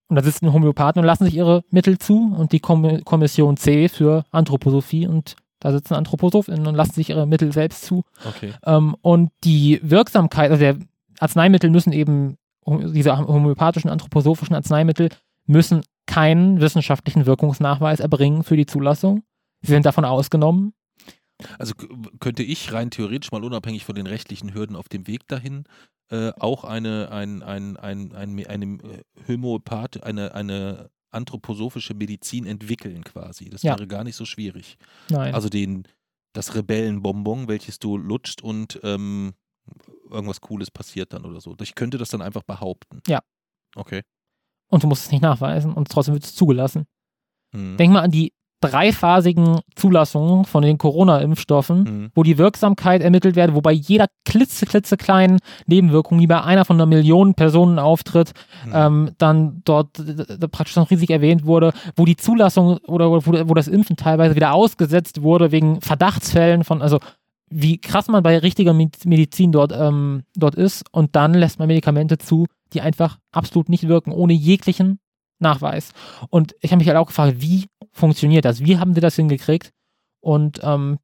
Und da sitzen Homöopathen und lassen sich ihre Mittel zu und die Kom Kommission C für Anthroposophie und da sitzen AnthroposophInnen und lassen sich ihre Mittel selbst zu. Okay. Ähm, und die Wirksamkeit, also der Arzneimittel müssen eben, diese homöopathischen, anthroposophischen Arzneimittel müssen keinen wissenschaftlichen Wirkungsnachweis erbringen für die Zulassung. Sie sind davon ausgenommen. Also könnte ich rein theoretisch mal unabhängig von den rechtlichen Hürden auf dem Weg dahin äh, auch eine, ein, ein, ein, ein, eine eine, eine anthroposophische Medizin entwickeln quasi. Das Ja. wäre gar nicht so schwierig. Nein. Also den, das Rebellenbonbon, welches du lutschst und ähm, irgendwas Cooles passiert dann oder so. Ich könnte das dann einfach behaupten. Ja. Okay. und du musst es nicht nachweisen und trotzdem wird es zugelassen. Hm. Denk mal an die dreiphasigen Zulassungen von den Corona-Impfstoffen, Hm. wo die Wirksamkeit ermittelt wird, wobei jeder klitze, klitzekleinen Nebenwirkung, die bei einer von einer Million Personen auftritt, Hm. ähm, dann dort praktisch noch riesig erwähnt wurde, wo die Zulassung oder wo, wo das Impfen teilweise wieder ausgesetzt wurde wegen Verdachtsfällen von, also wie krass man bei richtiger Med- Medizin dort, ähm, dort ist und dann lässt man Medikamente zu, die einfach absolut nicht wirken, ohne jeglichen Nachweis. Und ich habe mich halt auch gefragt, wie funktioniert das? Wie haben sie das hingekriegt? Und ähm,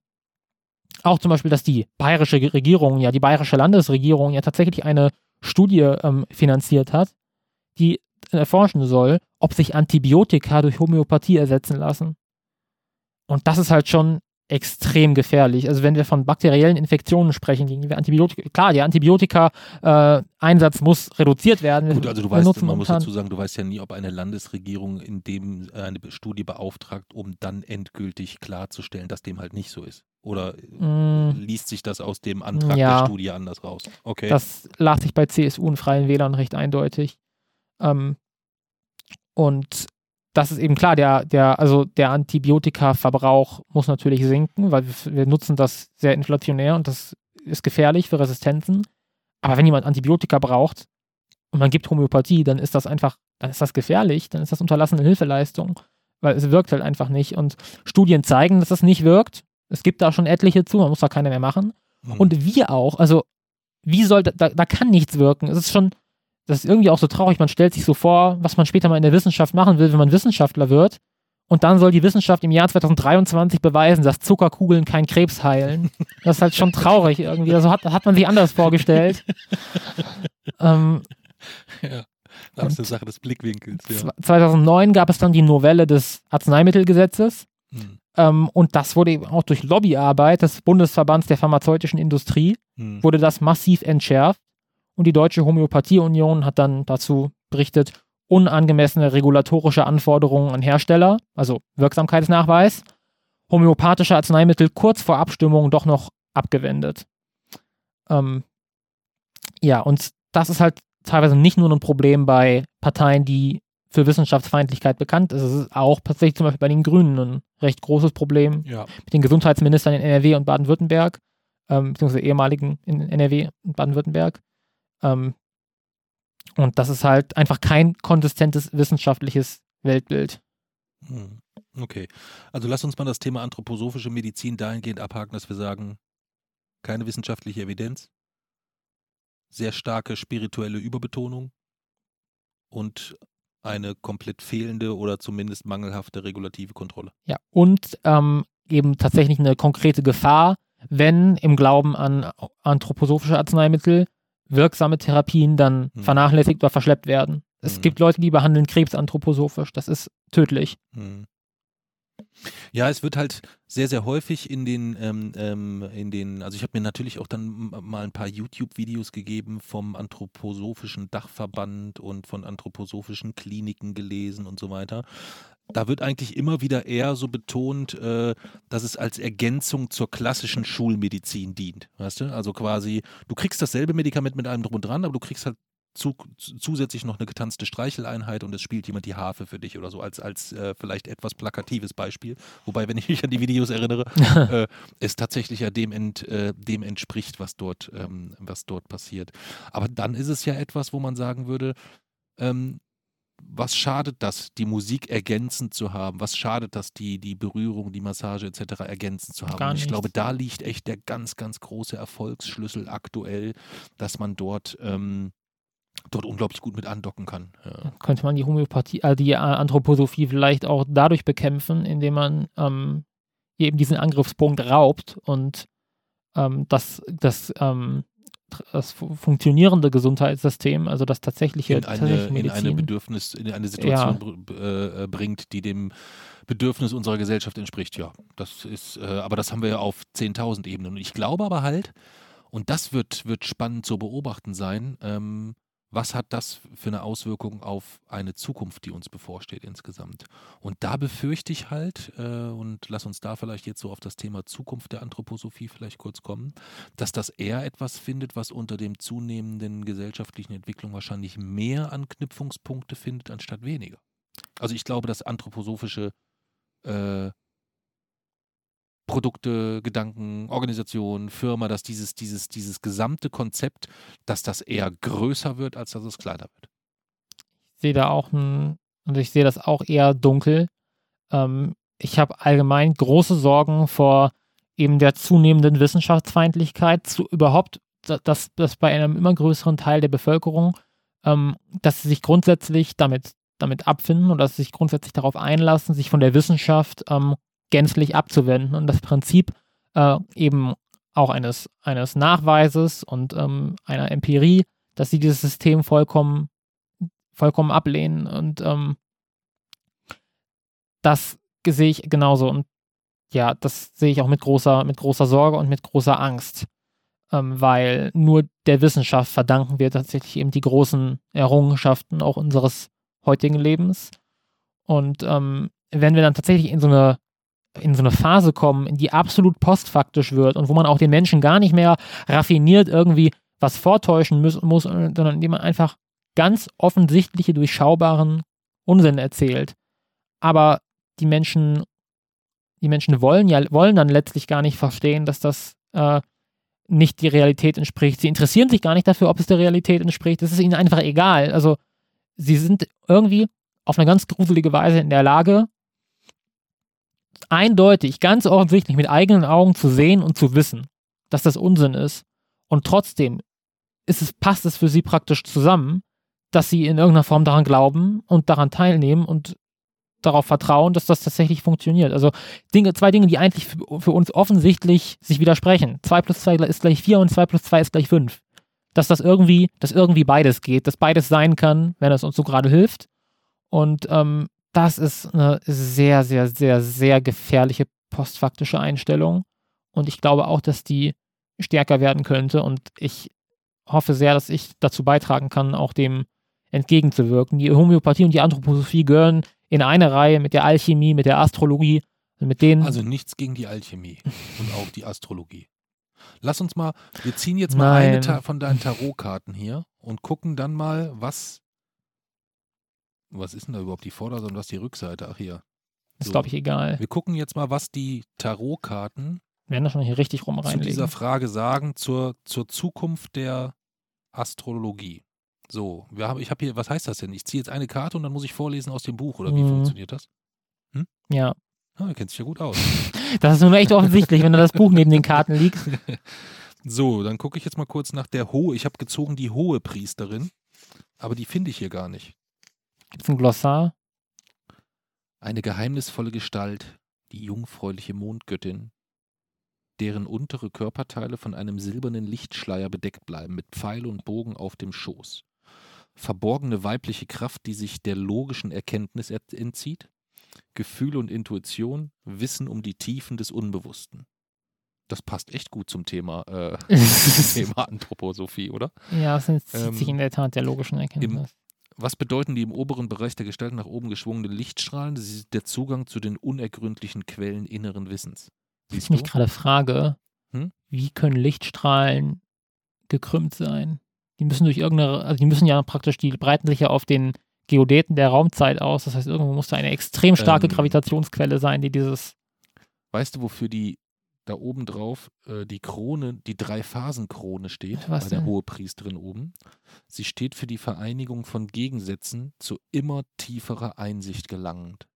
auch zum Beispiel, dass die bayerische Regierung, ja, die bayerische Landesregierung ja tatsächlich eine Studie ähm, finanziert hat, die erforschen soll, ob sich Antibiotika durch Homöopathie ersetzen lassen. Und das ist halt schon extrem gefährlich. Also wenn wir von bakteriellen Infektionen sprechen, gegen die wir Antibiotika, klar, der Antibiotika-Einsatz muss reduziert werden. Gut, also du weißt, man muss dazu sagen, du weißt ja nie, ob eine Landesregierung in dem äh, eine Studie beauftragt, um dann endgültig klarzustellen, dass dem halt nicht so ist. Oder äh, Mm, liest sich das aus dem Antrag Ja. der Studie anders raus? Okay. Das las sich bei CSU und Freien Wählern recht eindeutig. Ähm, und das ist eben klar, der, der, also der Antibiotikaverbrauch muss natürlich sinken, weil wir, wir nutzen das sehr inflationär und das ist gefährlich für Resistenzen. Aber wenn jemand Antibiotika braucht und man gibt Homöopathie, dann ist das einfach, dann ist das gefährlich, dann ist das unterlassene Hilfeleistung, weil es wirkt halt einfach nicht. Und Studien zeigen, dass das nicht wirkt. Es gibt da schon etliche zu, man muss da keine mehr machen. Hm. Und wir auch, also wie soll, da, da kann nichts wirken. Es ist schon, das ist irgendwie auch so traurig, man stellt sich so vor, was man später mal in der Wissenschaft machen will, wenn man Wissenschaftler wird. Und dann soll die Wissenschaft im Jahr 2023 beweisen, dass Zuckerkugeln keinen Krebs heilen. Das ist halt schon traurig irgendwie. Also hat, hat man sich anders vorgestellt. ähm, ja. Das ist eine Sache des Blickwinkels. Ja. 2009 gab es dann die Novelle des Arzneimittelgesetzes. Hm. Ähm, und das wurde eben auch durch Lobbyarbeit des Bundesverbands der pharmazeutischen Industrie Hm. wurde das massiv entschärft und die Deutsche Homöopathieunion hat dann dazu berichtet, unangemessene regulatorische Anforderungen an Hersteller, also Wirksamkeitsnachweis, homöopathische Arzneimittel kurz vor Abstimmung doch noch abgewendet. Ähm, ja, und das ist halt teilweise nicht nur ein Problem bei Parteien, die für Wissenschaftsfeindlichkeit bekannt ist. Es ist auch tatsächlich zum Beispiel bei den Grünen ein recht großes Problem Ja. mit den Gesundheitsministern in NRW und Baden-Württemberg, ähm, beziehungsweise ehemaligen in NRW und Baden-Württemberg. Ähm, und das ist halt einfach kein konsistentes wissenschaftliches Weltbild. Hm. Okay. Also lass uns mal das Thema anthroposophische Medizin dahingehend abhaken, dass wir sagen, keine wissenschaftliche Evidenz, sehr starke spirituelle Überbetonung und eine komplett fehlende oder zumindest mangelhafte regulative Kontrolle. Ja. Und ähm, eben tatsächlich eine konkrete Gefahr, wenn im Glauben an anthroposophische Arzneimittel wirksame Therapien dann Hm. vernachlässigt oder verschleppt werden. Es Hm. gibt Leute, die behandeln Krebs anthroposophisch. Das ist tödlich. Hm. Ja, es wird halt sehr, sehr häufig in den, ähm, ähm, in den, also ich habe mir natürlich auch dann mal ein paar YouTube-Videos gegeben vom anthroposophischen Dachverband und von anthroposophischen Kliniken gelesen und so weiter. Da wird eigentlich immer wieder eher so betont, äh, dass es als Ergänzung zur klassischen Schulmedizin dient. Weißt du? Also quasi, du kriegst dasselbe Medikament mit allem drum und dran, aber du kriegst halt zu, zusätzlich noch eine getanzte Streicheleinheit und es spielt jemand die Harfe für dich oder so, als, als äh, vielleicht etwas plakatives Beispiel. Wobei, wenn ich mich an die Videos erinnere, äh, es tatsächlich ja dem, ent, äh, dem entspricht, was dort, ähm, was dort passiert. Aber dann ist es ja etwas, wo man sagen würde, ähm, was schadet das, die Musik ergänzend zu haben? Was schadet das, die, die Berührung, die Massage etc. ergänzend zu haben? Gar Und ich glaube, da liegt echt der ganz, ganz große Erfolgsschlüssel aktuell, dass man dort ähm, dort unglaublich gut mit andocken kann. Ja. Könnte man die Homöopathie, äh, die Anthroposophie vielleicht auch dadurch bekämpfen, indem man ähm, eben diesen Angriffspunkt raubt und ähm, das, das, ähm, das funktionierende Gesundheitssystem, also das tatsächliche in eine, in eine Bedürfnis, in eine Situation ja. Äh, äh, bringt, die dem Bedürfnis unserer Gesellschaft entspricht. Ja, das ist, äh, aber das haben wir ja auf 10.000 Ebenen. Und ich glaube aber halt, und das wird, wird spannend zu beobachten sein, ähm, was hat das für eine Auswirkung auf eine Zukunft, die uns bevorsteht insgesamt? Und da befürchte ich halt, äh, und lass uns da vielleicht jetzt so auf das Thema Zukunft der Anthroposophie vielleicht kurz kommen, dass das eher etwas findet, was unter dem zunehmenden gesellschaftlichen Entwicklung wahrscheinlich mehr Anknüpfungspunkte findet, anstatt weniger. Also ich glaube, dass anthroposophische äh, Produkte, Gedanken, Organisation, Firma, dass dieses, dieses, dieses gesamte Konzept, dass das eher größer wird, als dass es kleiner wird. Ich sehe da auch ein, und ich sehe das auch eher dunkel. Ähm, ich habe allgemein große Sorgen vor eben der zunehmenden Wissenschaftsfeindlichkeit, zu überhaupt, dass, dass bei einem immer größeren Teil der Bevölkerung, ähm, dass sie sich grundsätzlich damit, damit abfinden und dass sie sich grundsätzlich darauf einlassen, sich von der Wissenschaft ähm, gänzlich abzuwenden und das Prinzip äh, eben auch eines, eines Nachweises und ähm, einer Empirie, dass sie dieses System vollkommen, vollkommen ablehnen und ähm, das sehe ich genauso und ja, das sehe ich auch mit großer, mit großer Sorge und mit großer Angst, ähm, weil nur der Wissenschaft verdanken wir tatsächlich eben die großen Errungenschaften auch unseres heutigen Lebens. Und ähm, wenn wir dann tatsächlich in so eine in so eine Phase kommen, die absolut postfaktisch wird und wo man auch den Menschen gar nicht mehr raffiniert irgendwie was vortäuschen muss, muss sondern indem man einfach ganz offensichtliche, durchschaubaren Unsinn erzählt. Aber die Menschen, die Menschen wollen ja, wollen dann letztlich gar nicht verstehen, dass das äh, nicht die Realität entspricht. Sie interessieren sich gar nicht dafür, ob es der Realität entspricht. Es ist ihnen einfach egal. Also sie sind irgendwie auf eine ganz gruselige Weise in der Lage, eindeutig, ganz offensichtlich mit eigenen Augen zu sehen und zu wissen, dass das Unsinn ist. Und trotzdem ist es, passt es für sie praktisch zusammen, dass sie in irgendeiner Form daran glauben und daran teilnehmen und darauf vertrauen, dass das tatsächlich funktioniert. Also Dinge, zwei Dinge, die eigentlich für, für uns offensichtlich sich widersprechen. 2 plus 2 ist gleich 4 und 2 plus 2 ist gleich 5. Dass das irgendwie, dass irgendwie beides geht, dass beides sein kann, wenn es uns so gerade hilft. Und ähm, das ist eine sehr, sehr, sehr, sehr gefährliche postfaktische Einstellung. Und ich glaube auch, dass die stärker werden könnte. Und ich hoffe sehr, dass ich dazu beitragen kann, auch dem entgegenzuwirken. Die Homöopathie und die Anthroposophie gehören in eine Reihe mit der Alchemie, mit der Astrologie, mit denen. Also nichts gegen die Alchemie und auch die Astrologie. Lass uns mal, wir ziehen jetzt mal Nein. eine von deinen Tarotkarten hier und gucken dann mal, was was ist denn da überhaupt die Vorderseite und was die Rückseite? Ach hier. Ist, glaube ich, egal. Wir gucken jetzt mal, was die Tarotkarten werden da schon hier richtig rum zu dieser Frage sagen zur, zur Zukunft der Astrologie. So, wir haben, ich habe hier, was heißt das denn? Ich ziehe jetzt eine Karte und dann muss ich vorlesen aus dem Buch, oder wie mhm. funktioniert das? Hm? Ja. Ah, du kennst dich ja gut aus. Das ist nun echt offensichtlich, wenn da das Buch neben den Karten liegt. So, dann gucke ich jetzt mal kurz nach der hohe. Ich habe gezogen die hohe Priesterin, aber die finde ich hier gar nicht. Gibt es ein Glossar? Eine geheimnisvolle Gestalt, die jungfräuliche Mondgöttin, deren untere Körperteile von einem silbernen Lichtschleier bedeckt bleiben, mit Pfeil und Bogen auf dem Schoß. Verborgene weibliche Kraft, die sich der logischen Erkenntnis entzieht, Gefühl und Intuition, Wissen um die Tiefen des Unbewussten. Das passt echt gut zum Thema, äh, Thema Anthroposophie, oder? Ja, es entzieht ähm, sich in der Tat der logischen Erkenntnis. Im, was bedeuten die im oberen Bereich der Gestalt nach oben geschwungenen Lichtstrahlen? Das ist der Zugang zu den unergründlichen Quellen inneren Wissens. Siehst ich mich gerade frage, hm? wie können Lichtstrahlen gekrümmt sein? Die müssen durch irgendeine, also die müssen ja praktisch, die breiten sich ja auf den Geodäten der Raumzeit aus. Das heißt, irgendwo muss da eine extrem starke ähm, Gravitationsquelle sein, die dieses. Weißt du, wofür die da oben drauf äh, die Krone, die Drei-Phasen-Krone steht, Was bei der Hohepriesterin oben. Sie steht für die Vereinigung von Gegensätzen zu immer tieferer Einsicht gelangend.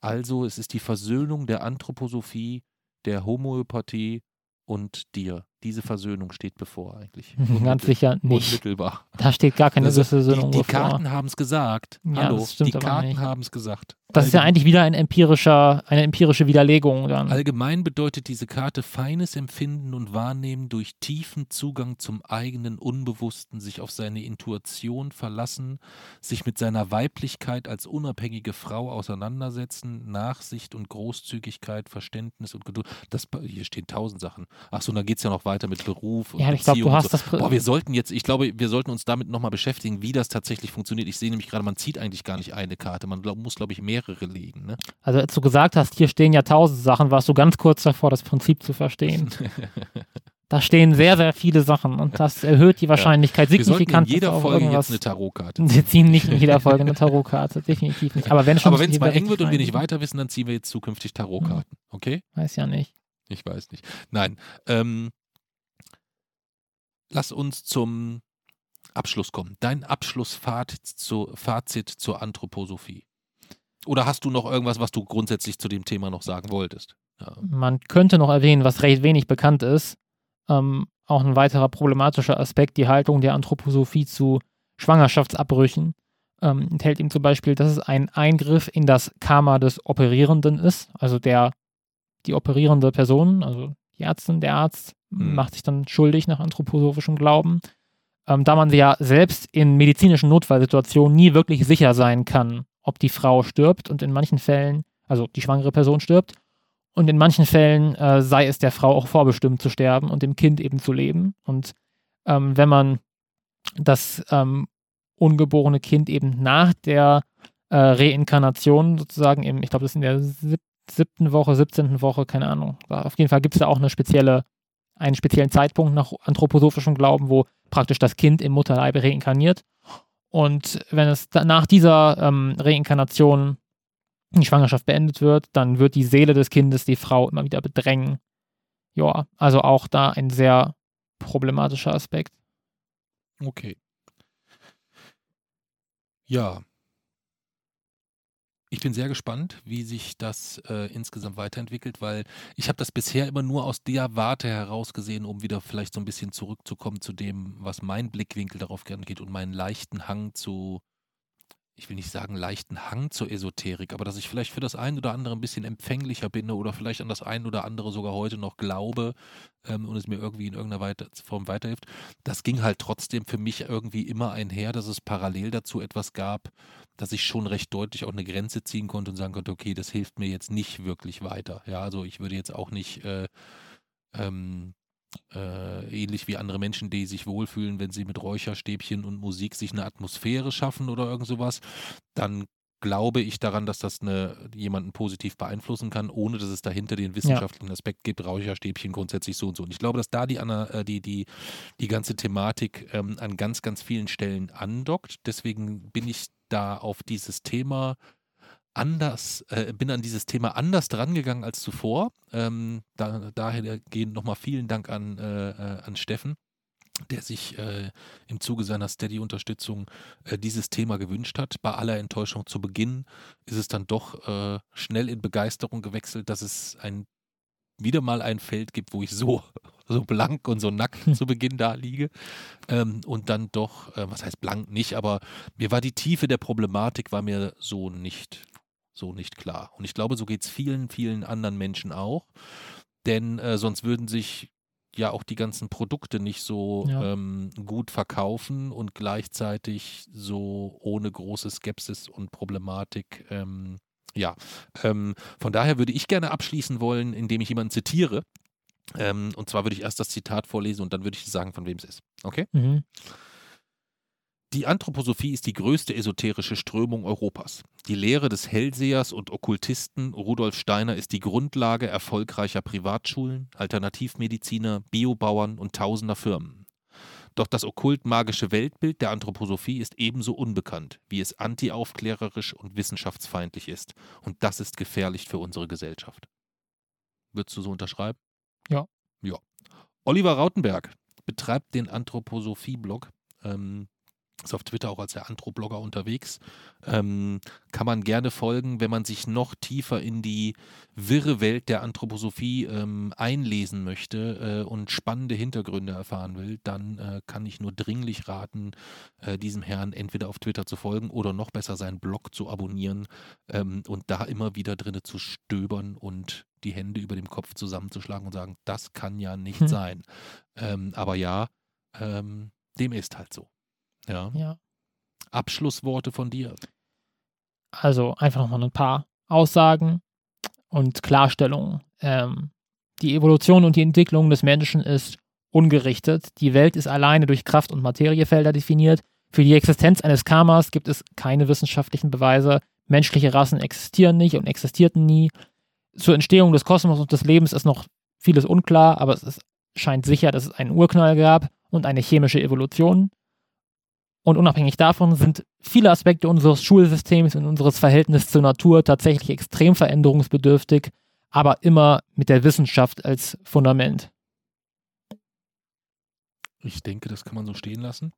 Also es ist die Versöhnung der Anthroposophie, der Homöopathie und dir. Diese Versöhnung steht bevor eigentlich. Ganz sicher nicht. Unmittelbar. Da steht gar keine Also, Versöhnung die, die. Karten haben es gesagt. Ja, Hallo, die Karten haben es gesagt. Das ist ja Allgemein- eigentlich wieder ein empirischer, eine empirische Widerlegung dann. Allgemein bedeutet diese Karte feines Empfinden und Wahrnehmen durch tiefen Zugang zum eigenen Unbewussten, sich auf seine Intuition verlassen, sich mit seiner Weiblichkeit als unabhängige Frau auseinandersetzen, Nachsicht und Großzügigkeit, Verständnis und Geduld. Das, hier stehen tausend Sachen. Achso, und dann geht es ja noch weiter mit Beruf und Ja, ich glaube, du hast so. das. Boah, wir sollten jetzt, ich glaube, wir sollten uns damit nochmal beschäftigen, wie das tatsächlich funktioniert. Ich sehe nämlich gerade, man zieht eigentlich gar nicht eine Karte. Man glaub, muss, glaube ich, mehrere legen. Ne? Also, als du gesagt hast, hier stehen ja tausend Sachen, warst du ganz kurz davor, das Prinzip zu verstehen. Da stehen sehr, sehr viele Sachen und das erhöht die Wahrscheinlichkeit Wir sollten in signifikant. dass jeder Folge irgendwas jetzt eine Tarotkarte. Wir ziehen nicht in jeder Folge eine Tarotkarte, definitiv nicht. Aber wenn es wir mal eng wird und wir nicht weiter wissen, dann ziehen wir jetzt zukünftig Tarotkarten. Okay? Weiß ja nicht. Ich weiß nicht. Nein. Ähm, lass uns zum Abschluss kommen. Dein Abschlussfazit zu, Fazit zur Anthroposophie. Oder hast du noch irgendwas, was du grundsätzlich zu dem Thema noch sagen wolltest? Ja. Man könnte noch erwähnen, was recht wenig bekannt ist. Ähm, auch ein weiterer problematischer Aspekt, die Haltung der Anthroposophie zu Schwangerschaftsabbrüchen. Ähm, enthält ihm zum Beispiel, dass es ein Eingriff in das Karma des Operierenden ist. Also der, die operierende Person, also die Ärztin, der Arzt, Mhm. macht sich dann schuldig nach anthroposophischem Glauben. Ähm, da man ja selbst in medizinischen Notfallsituationen nie wirklich sicher sein kann, ob die Frau stirbt und in manchen Fällen, also die schwangere Person stirbt, und in manchen Fällen äh, sei es der Frau auch vorbestimmt zu sterben und dem Kind eben zu leben. Und ähm, wenn man das ähm, ungeborene Kind eben nach der äh, Reinkarnation sozusagen im, ich glaube, das ist in der sieb siebten Woche, 17. Woche, keine Ahnung. Auf jeden Fall gibt es da auch eine spezielle, einen speziellen Zeitpunkt nach anthroposophischem Glauben, wo praktisch das Kind im Mutterleibe reinkarniert. Und wenn es nach dieser ähm, Reinkarnation die Schwangerschaft beendet wird, dann wird die Seele des Kindes die Frau immer wieder bedrängen. Ja, also auch da ein sehr problematischer Aspekt. Okay. Ja. Ich bin sehr gespannt, wie sich das äh, insgesamt weiterentwickelt, weil ich habe das bisher immer nur aus der Warte heraus gesehen, um wieder vielleicht so ein bisschen zurückzukommen zu dem, was mein Blickwinkel darauf gern geht und meinen leichten Hang zu, ich will nicht sagen leichten Hang zur Esoterik, aber dass ich vielleicht für das ein oder andere ein bisschen empfänglicher bin oder vielleicht an das ein oder andere sogar heute noch glaube ähm, und es mir irgendwie in irgendeiner Form weiterhilft. Das ging halt trotzdem für mich irgendwie immer einher, dass es parallel dazu etwas gab, dass ich schon recht deutlich auch eine Grenze ziehen konnte und sagen konnte, okay, das hilft mir jetzt nicht wirklich weiter. Ja, also ich würde jetzt auch nicht äh, ähm, äh, ähnlich wie andere Menschen, die sich wohlfühlen, wenn sie mit Räucherstäbchen und Musik sich eine Atmosphäre schaffen oder irgend sowas, dann glaube ich daran, dass das eine, jemanden positiv beeinflussen kann, ohne dass es dahinter den wissenschaftlichen Aspekt gibt, Räucherstäbchen grundsätzlich so und so. Und ich glaube, dass da die, äh, die, die, die ganze Thematik ähm, an ganz, ganz vielen Stellen andockt. Deswegen bin ich da auf dieses Thema anders, äh, bin an dieses Thema anders drangegangen als zuvor. Ähm, da, daher gehen nochmal vielen Dank an, äh, äh, an Steffen, der sich äh, im Zuge seiner Steady-Unterstützung äh, dieses Thema gewünscht hat. Bei aller Enttäuschung zu Beginn ist es dann doch äh, schnell in Begeisterung gewechselt, dass es ein wieder mal ein Feld gibt, wo ich so, so blank und so nackt zu Beginn da liege. Ähm, und dann doch, äh, was heißt blank nicht, aber mir war die Tiefe der Problematik war mir so nicht, so nicht klar. Und ich glaube, so geht es vielen, vielen anderen Menschen auch. Denn äh, sonst würden sich ja auch die ganzen Produkte nicht so Ja. ähm, gut verkaufen und gleichzeitig so ohne große Skepsis und Problematik ähm, ja, ähm, von daher würde ich gerne abschließen wollen, indem ich jemanden zitiere. Ähm, und zwar würde ich erst das Zitat vorlesen und dann würde ich sagen, von wem es ist. Okay? Mhm. Die Anthroposophie ist die größte esoterische Strömung Europas. Die Lehre des Hellsehers und Okkultisten Rudolf Steiner ist die Grundlage erfolgreicher Privatschulen, Alternativmediziner, Biobauern und tausender Firmen. Doch das okkult-magische Weltbild der Anthroposophie ist ebenso unbekannt, wie es antiaufklärerisch und wissenschaftsfeindlich ist. Und das ist gefährlich für unsere Gesellschaft. Würdest du so unterschreiben? Ja. Ja. Oliver Rautenberg betreibt den Anthroposophie-Blog. Ähm, ist auf Twitter auch als der Antro-Blogger unterwegs. Ähm, kann man gerne folgen, wenn man sich noch tiefer in die wirre Welt der Anthroposophie ähm, einlesen möchte äh, und spannende Hintergründe erfahren will, dann äh, kann ich nur dringlich raten, äh, diesem Herrn entweder auf Twitter zu folgen oder noch besser seinen Blog zu abonnieren ähm, und da immer wieder drinne zu stöbern und die Hände über dem Kopf zusammenzuschlagen und sagen, das kann ja nicht Hm. sein. Ähm, aber ja, ähm, dem ist halt so. Ja. Ja. Abschlussworte von dir. Also einfach nochmal ein paar Aussagen und Klarstellungen. Ähm, die Evolution und die Entwicklung des Menschen ist ungerichtet. Die Welt ist alleine durch Kraft- und Materiefelder definiert. Für die Existenz eines Karmas gibt es keine wissenschaftlichen Beweise. Menschliche Rassen existieren nicht und existierten nie. Zur Entstehung des Kosmos und des Lebens ist noch vieles unklar, aber es ist, scheint sicher, dass es einen Urknall gab und eine chemische Evolution. Und unabhängig davon sind viele Aspekte unseres Schulsystems und unseres Verhältnisses zur Natur tatsächlich extrem veränderungsbedürftig, aber immer mit der Wissenschaft als Fundament. Ich denke, das kann man so stehen lassen.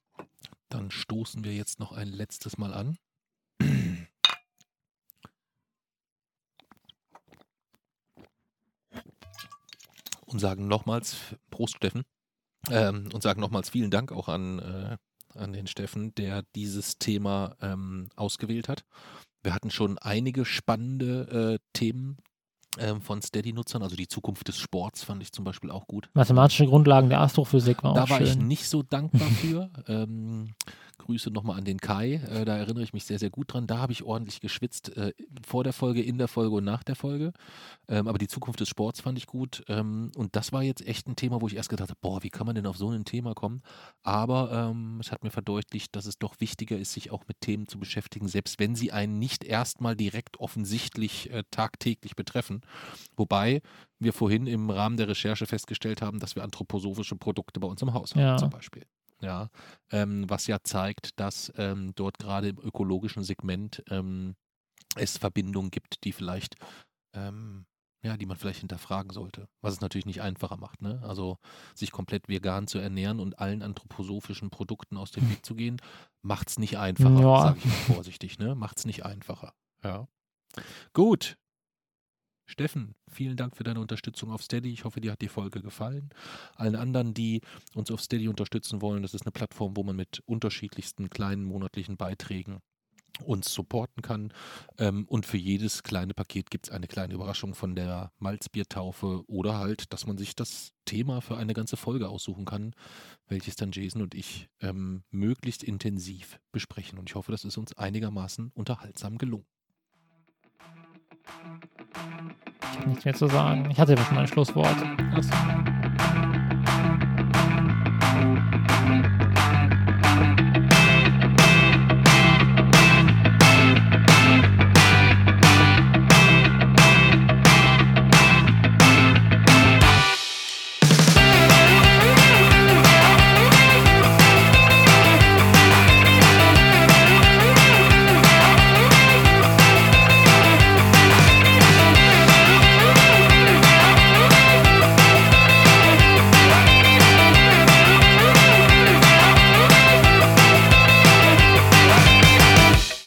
Dann stoßen wir jetzt noch ein letztes Mal an. Und sagen nochmals, Prost Steffen, ähm, und sagen nochmals vielen Dank auch an, äh, an den Steffen, der dieses Thema ähm, ausgewählt hat. Wir hatten schon einige spannende äh, Themen ähm, von Steady-Nutzern, also die Zukunft des Sports fand ich zum Beispiel auch gut. Mathematische Grundlagen der Astrophysik war Da auch war ich schön. nicht so dankbar für. ähm, Grüße nochmal an den Kai. Äh, da erinnere ich mich sehr, sehr gut dran. Da habe ich ordentlich geschwitzt. Äh, vor der Folge, in der Folge und nach der Folge. Ähm, aber die Zukunft des Sports fand ich gut. Ähm, und das war jetzt echt ein Thema, wo ich erst gedacht habe, boah, wie kann man denn auf so ein Thema kommen? Aber ähm, es hat mir verdeutlicht, dass es doch wichtiger ist, sich auch mit Themen zu beschäftigen, selbst wenn sie einen nicht erstmal direkt offensichtlich äh, tagtäglich betreffen. Wobei wir vorhin im Rahmen der Recherche festgestellt haben, dass wir anthroposophische Produkte bei uns im Haus haben, Ja. zum Beispiel. Ja, ähm, was ja zeigt, dass ähm, dort gerade im ökologischen Segment ähm, es Verbindungen gibt, die vielleicht, ähm, ja, die man vielleicht hinterfragen sollte. Was es natürlich nicht einfacher macht, ne? Also sich komplett vegan zu ernähren und allen anthroposophischen Produkten aus dem Weg zu gehen, macht es nicht einfacher, Ja. sage ich mal vorsichtig, ne? Macht es nicht einfacher. Ja. Gut. Steffen, vielen Dank für deine Unterstützung auf Steady. Ich hoffe, dir hat die Folge gefallen. Allen anderen, die uns auf Steady unterstützen wollen, das ist eine Plattform, wo man mit unterschiedlichsten kleinen monatlichen Beiträgen uns supporten kann. Ähm, und für jedes kleine Paket gibt es eine kleine Überraschung von der Malzbiertaufe oder halt, dass man sich das Thema für eine ganze Folge aussuchen kann, welches dann Jason und ich ähm, möglichst intensiv besprechen. Und ich hoffe, das ist uns einigermaßen unterhaltsam gelungen. Nichts mehr zu sagen. Ich hatte ja schon mein Schlusswort. Achso.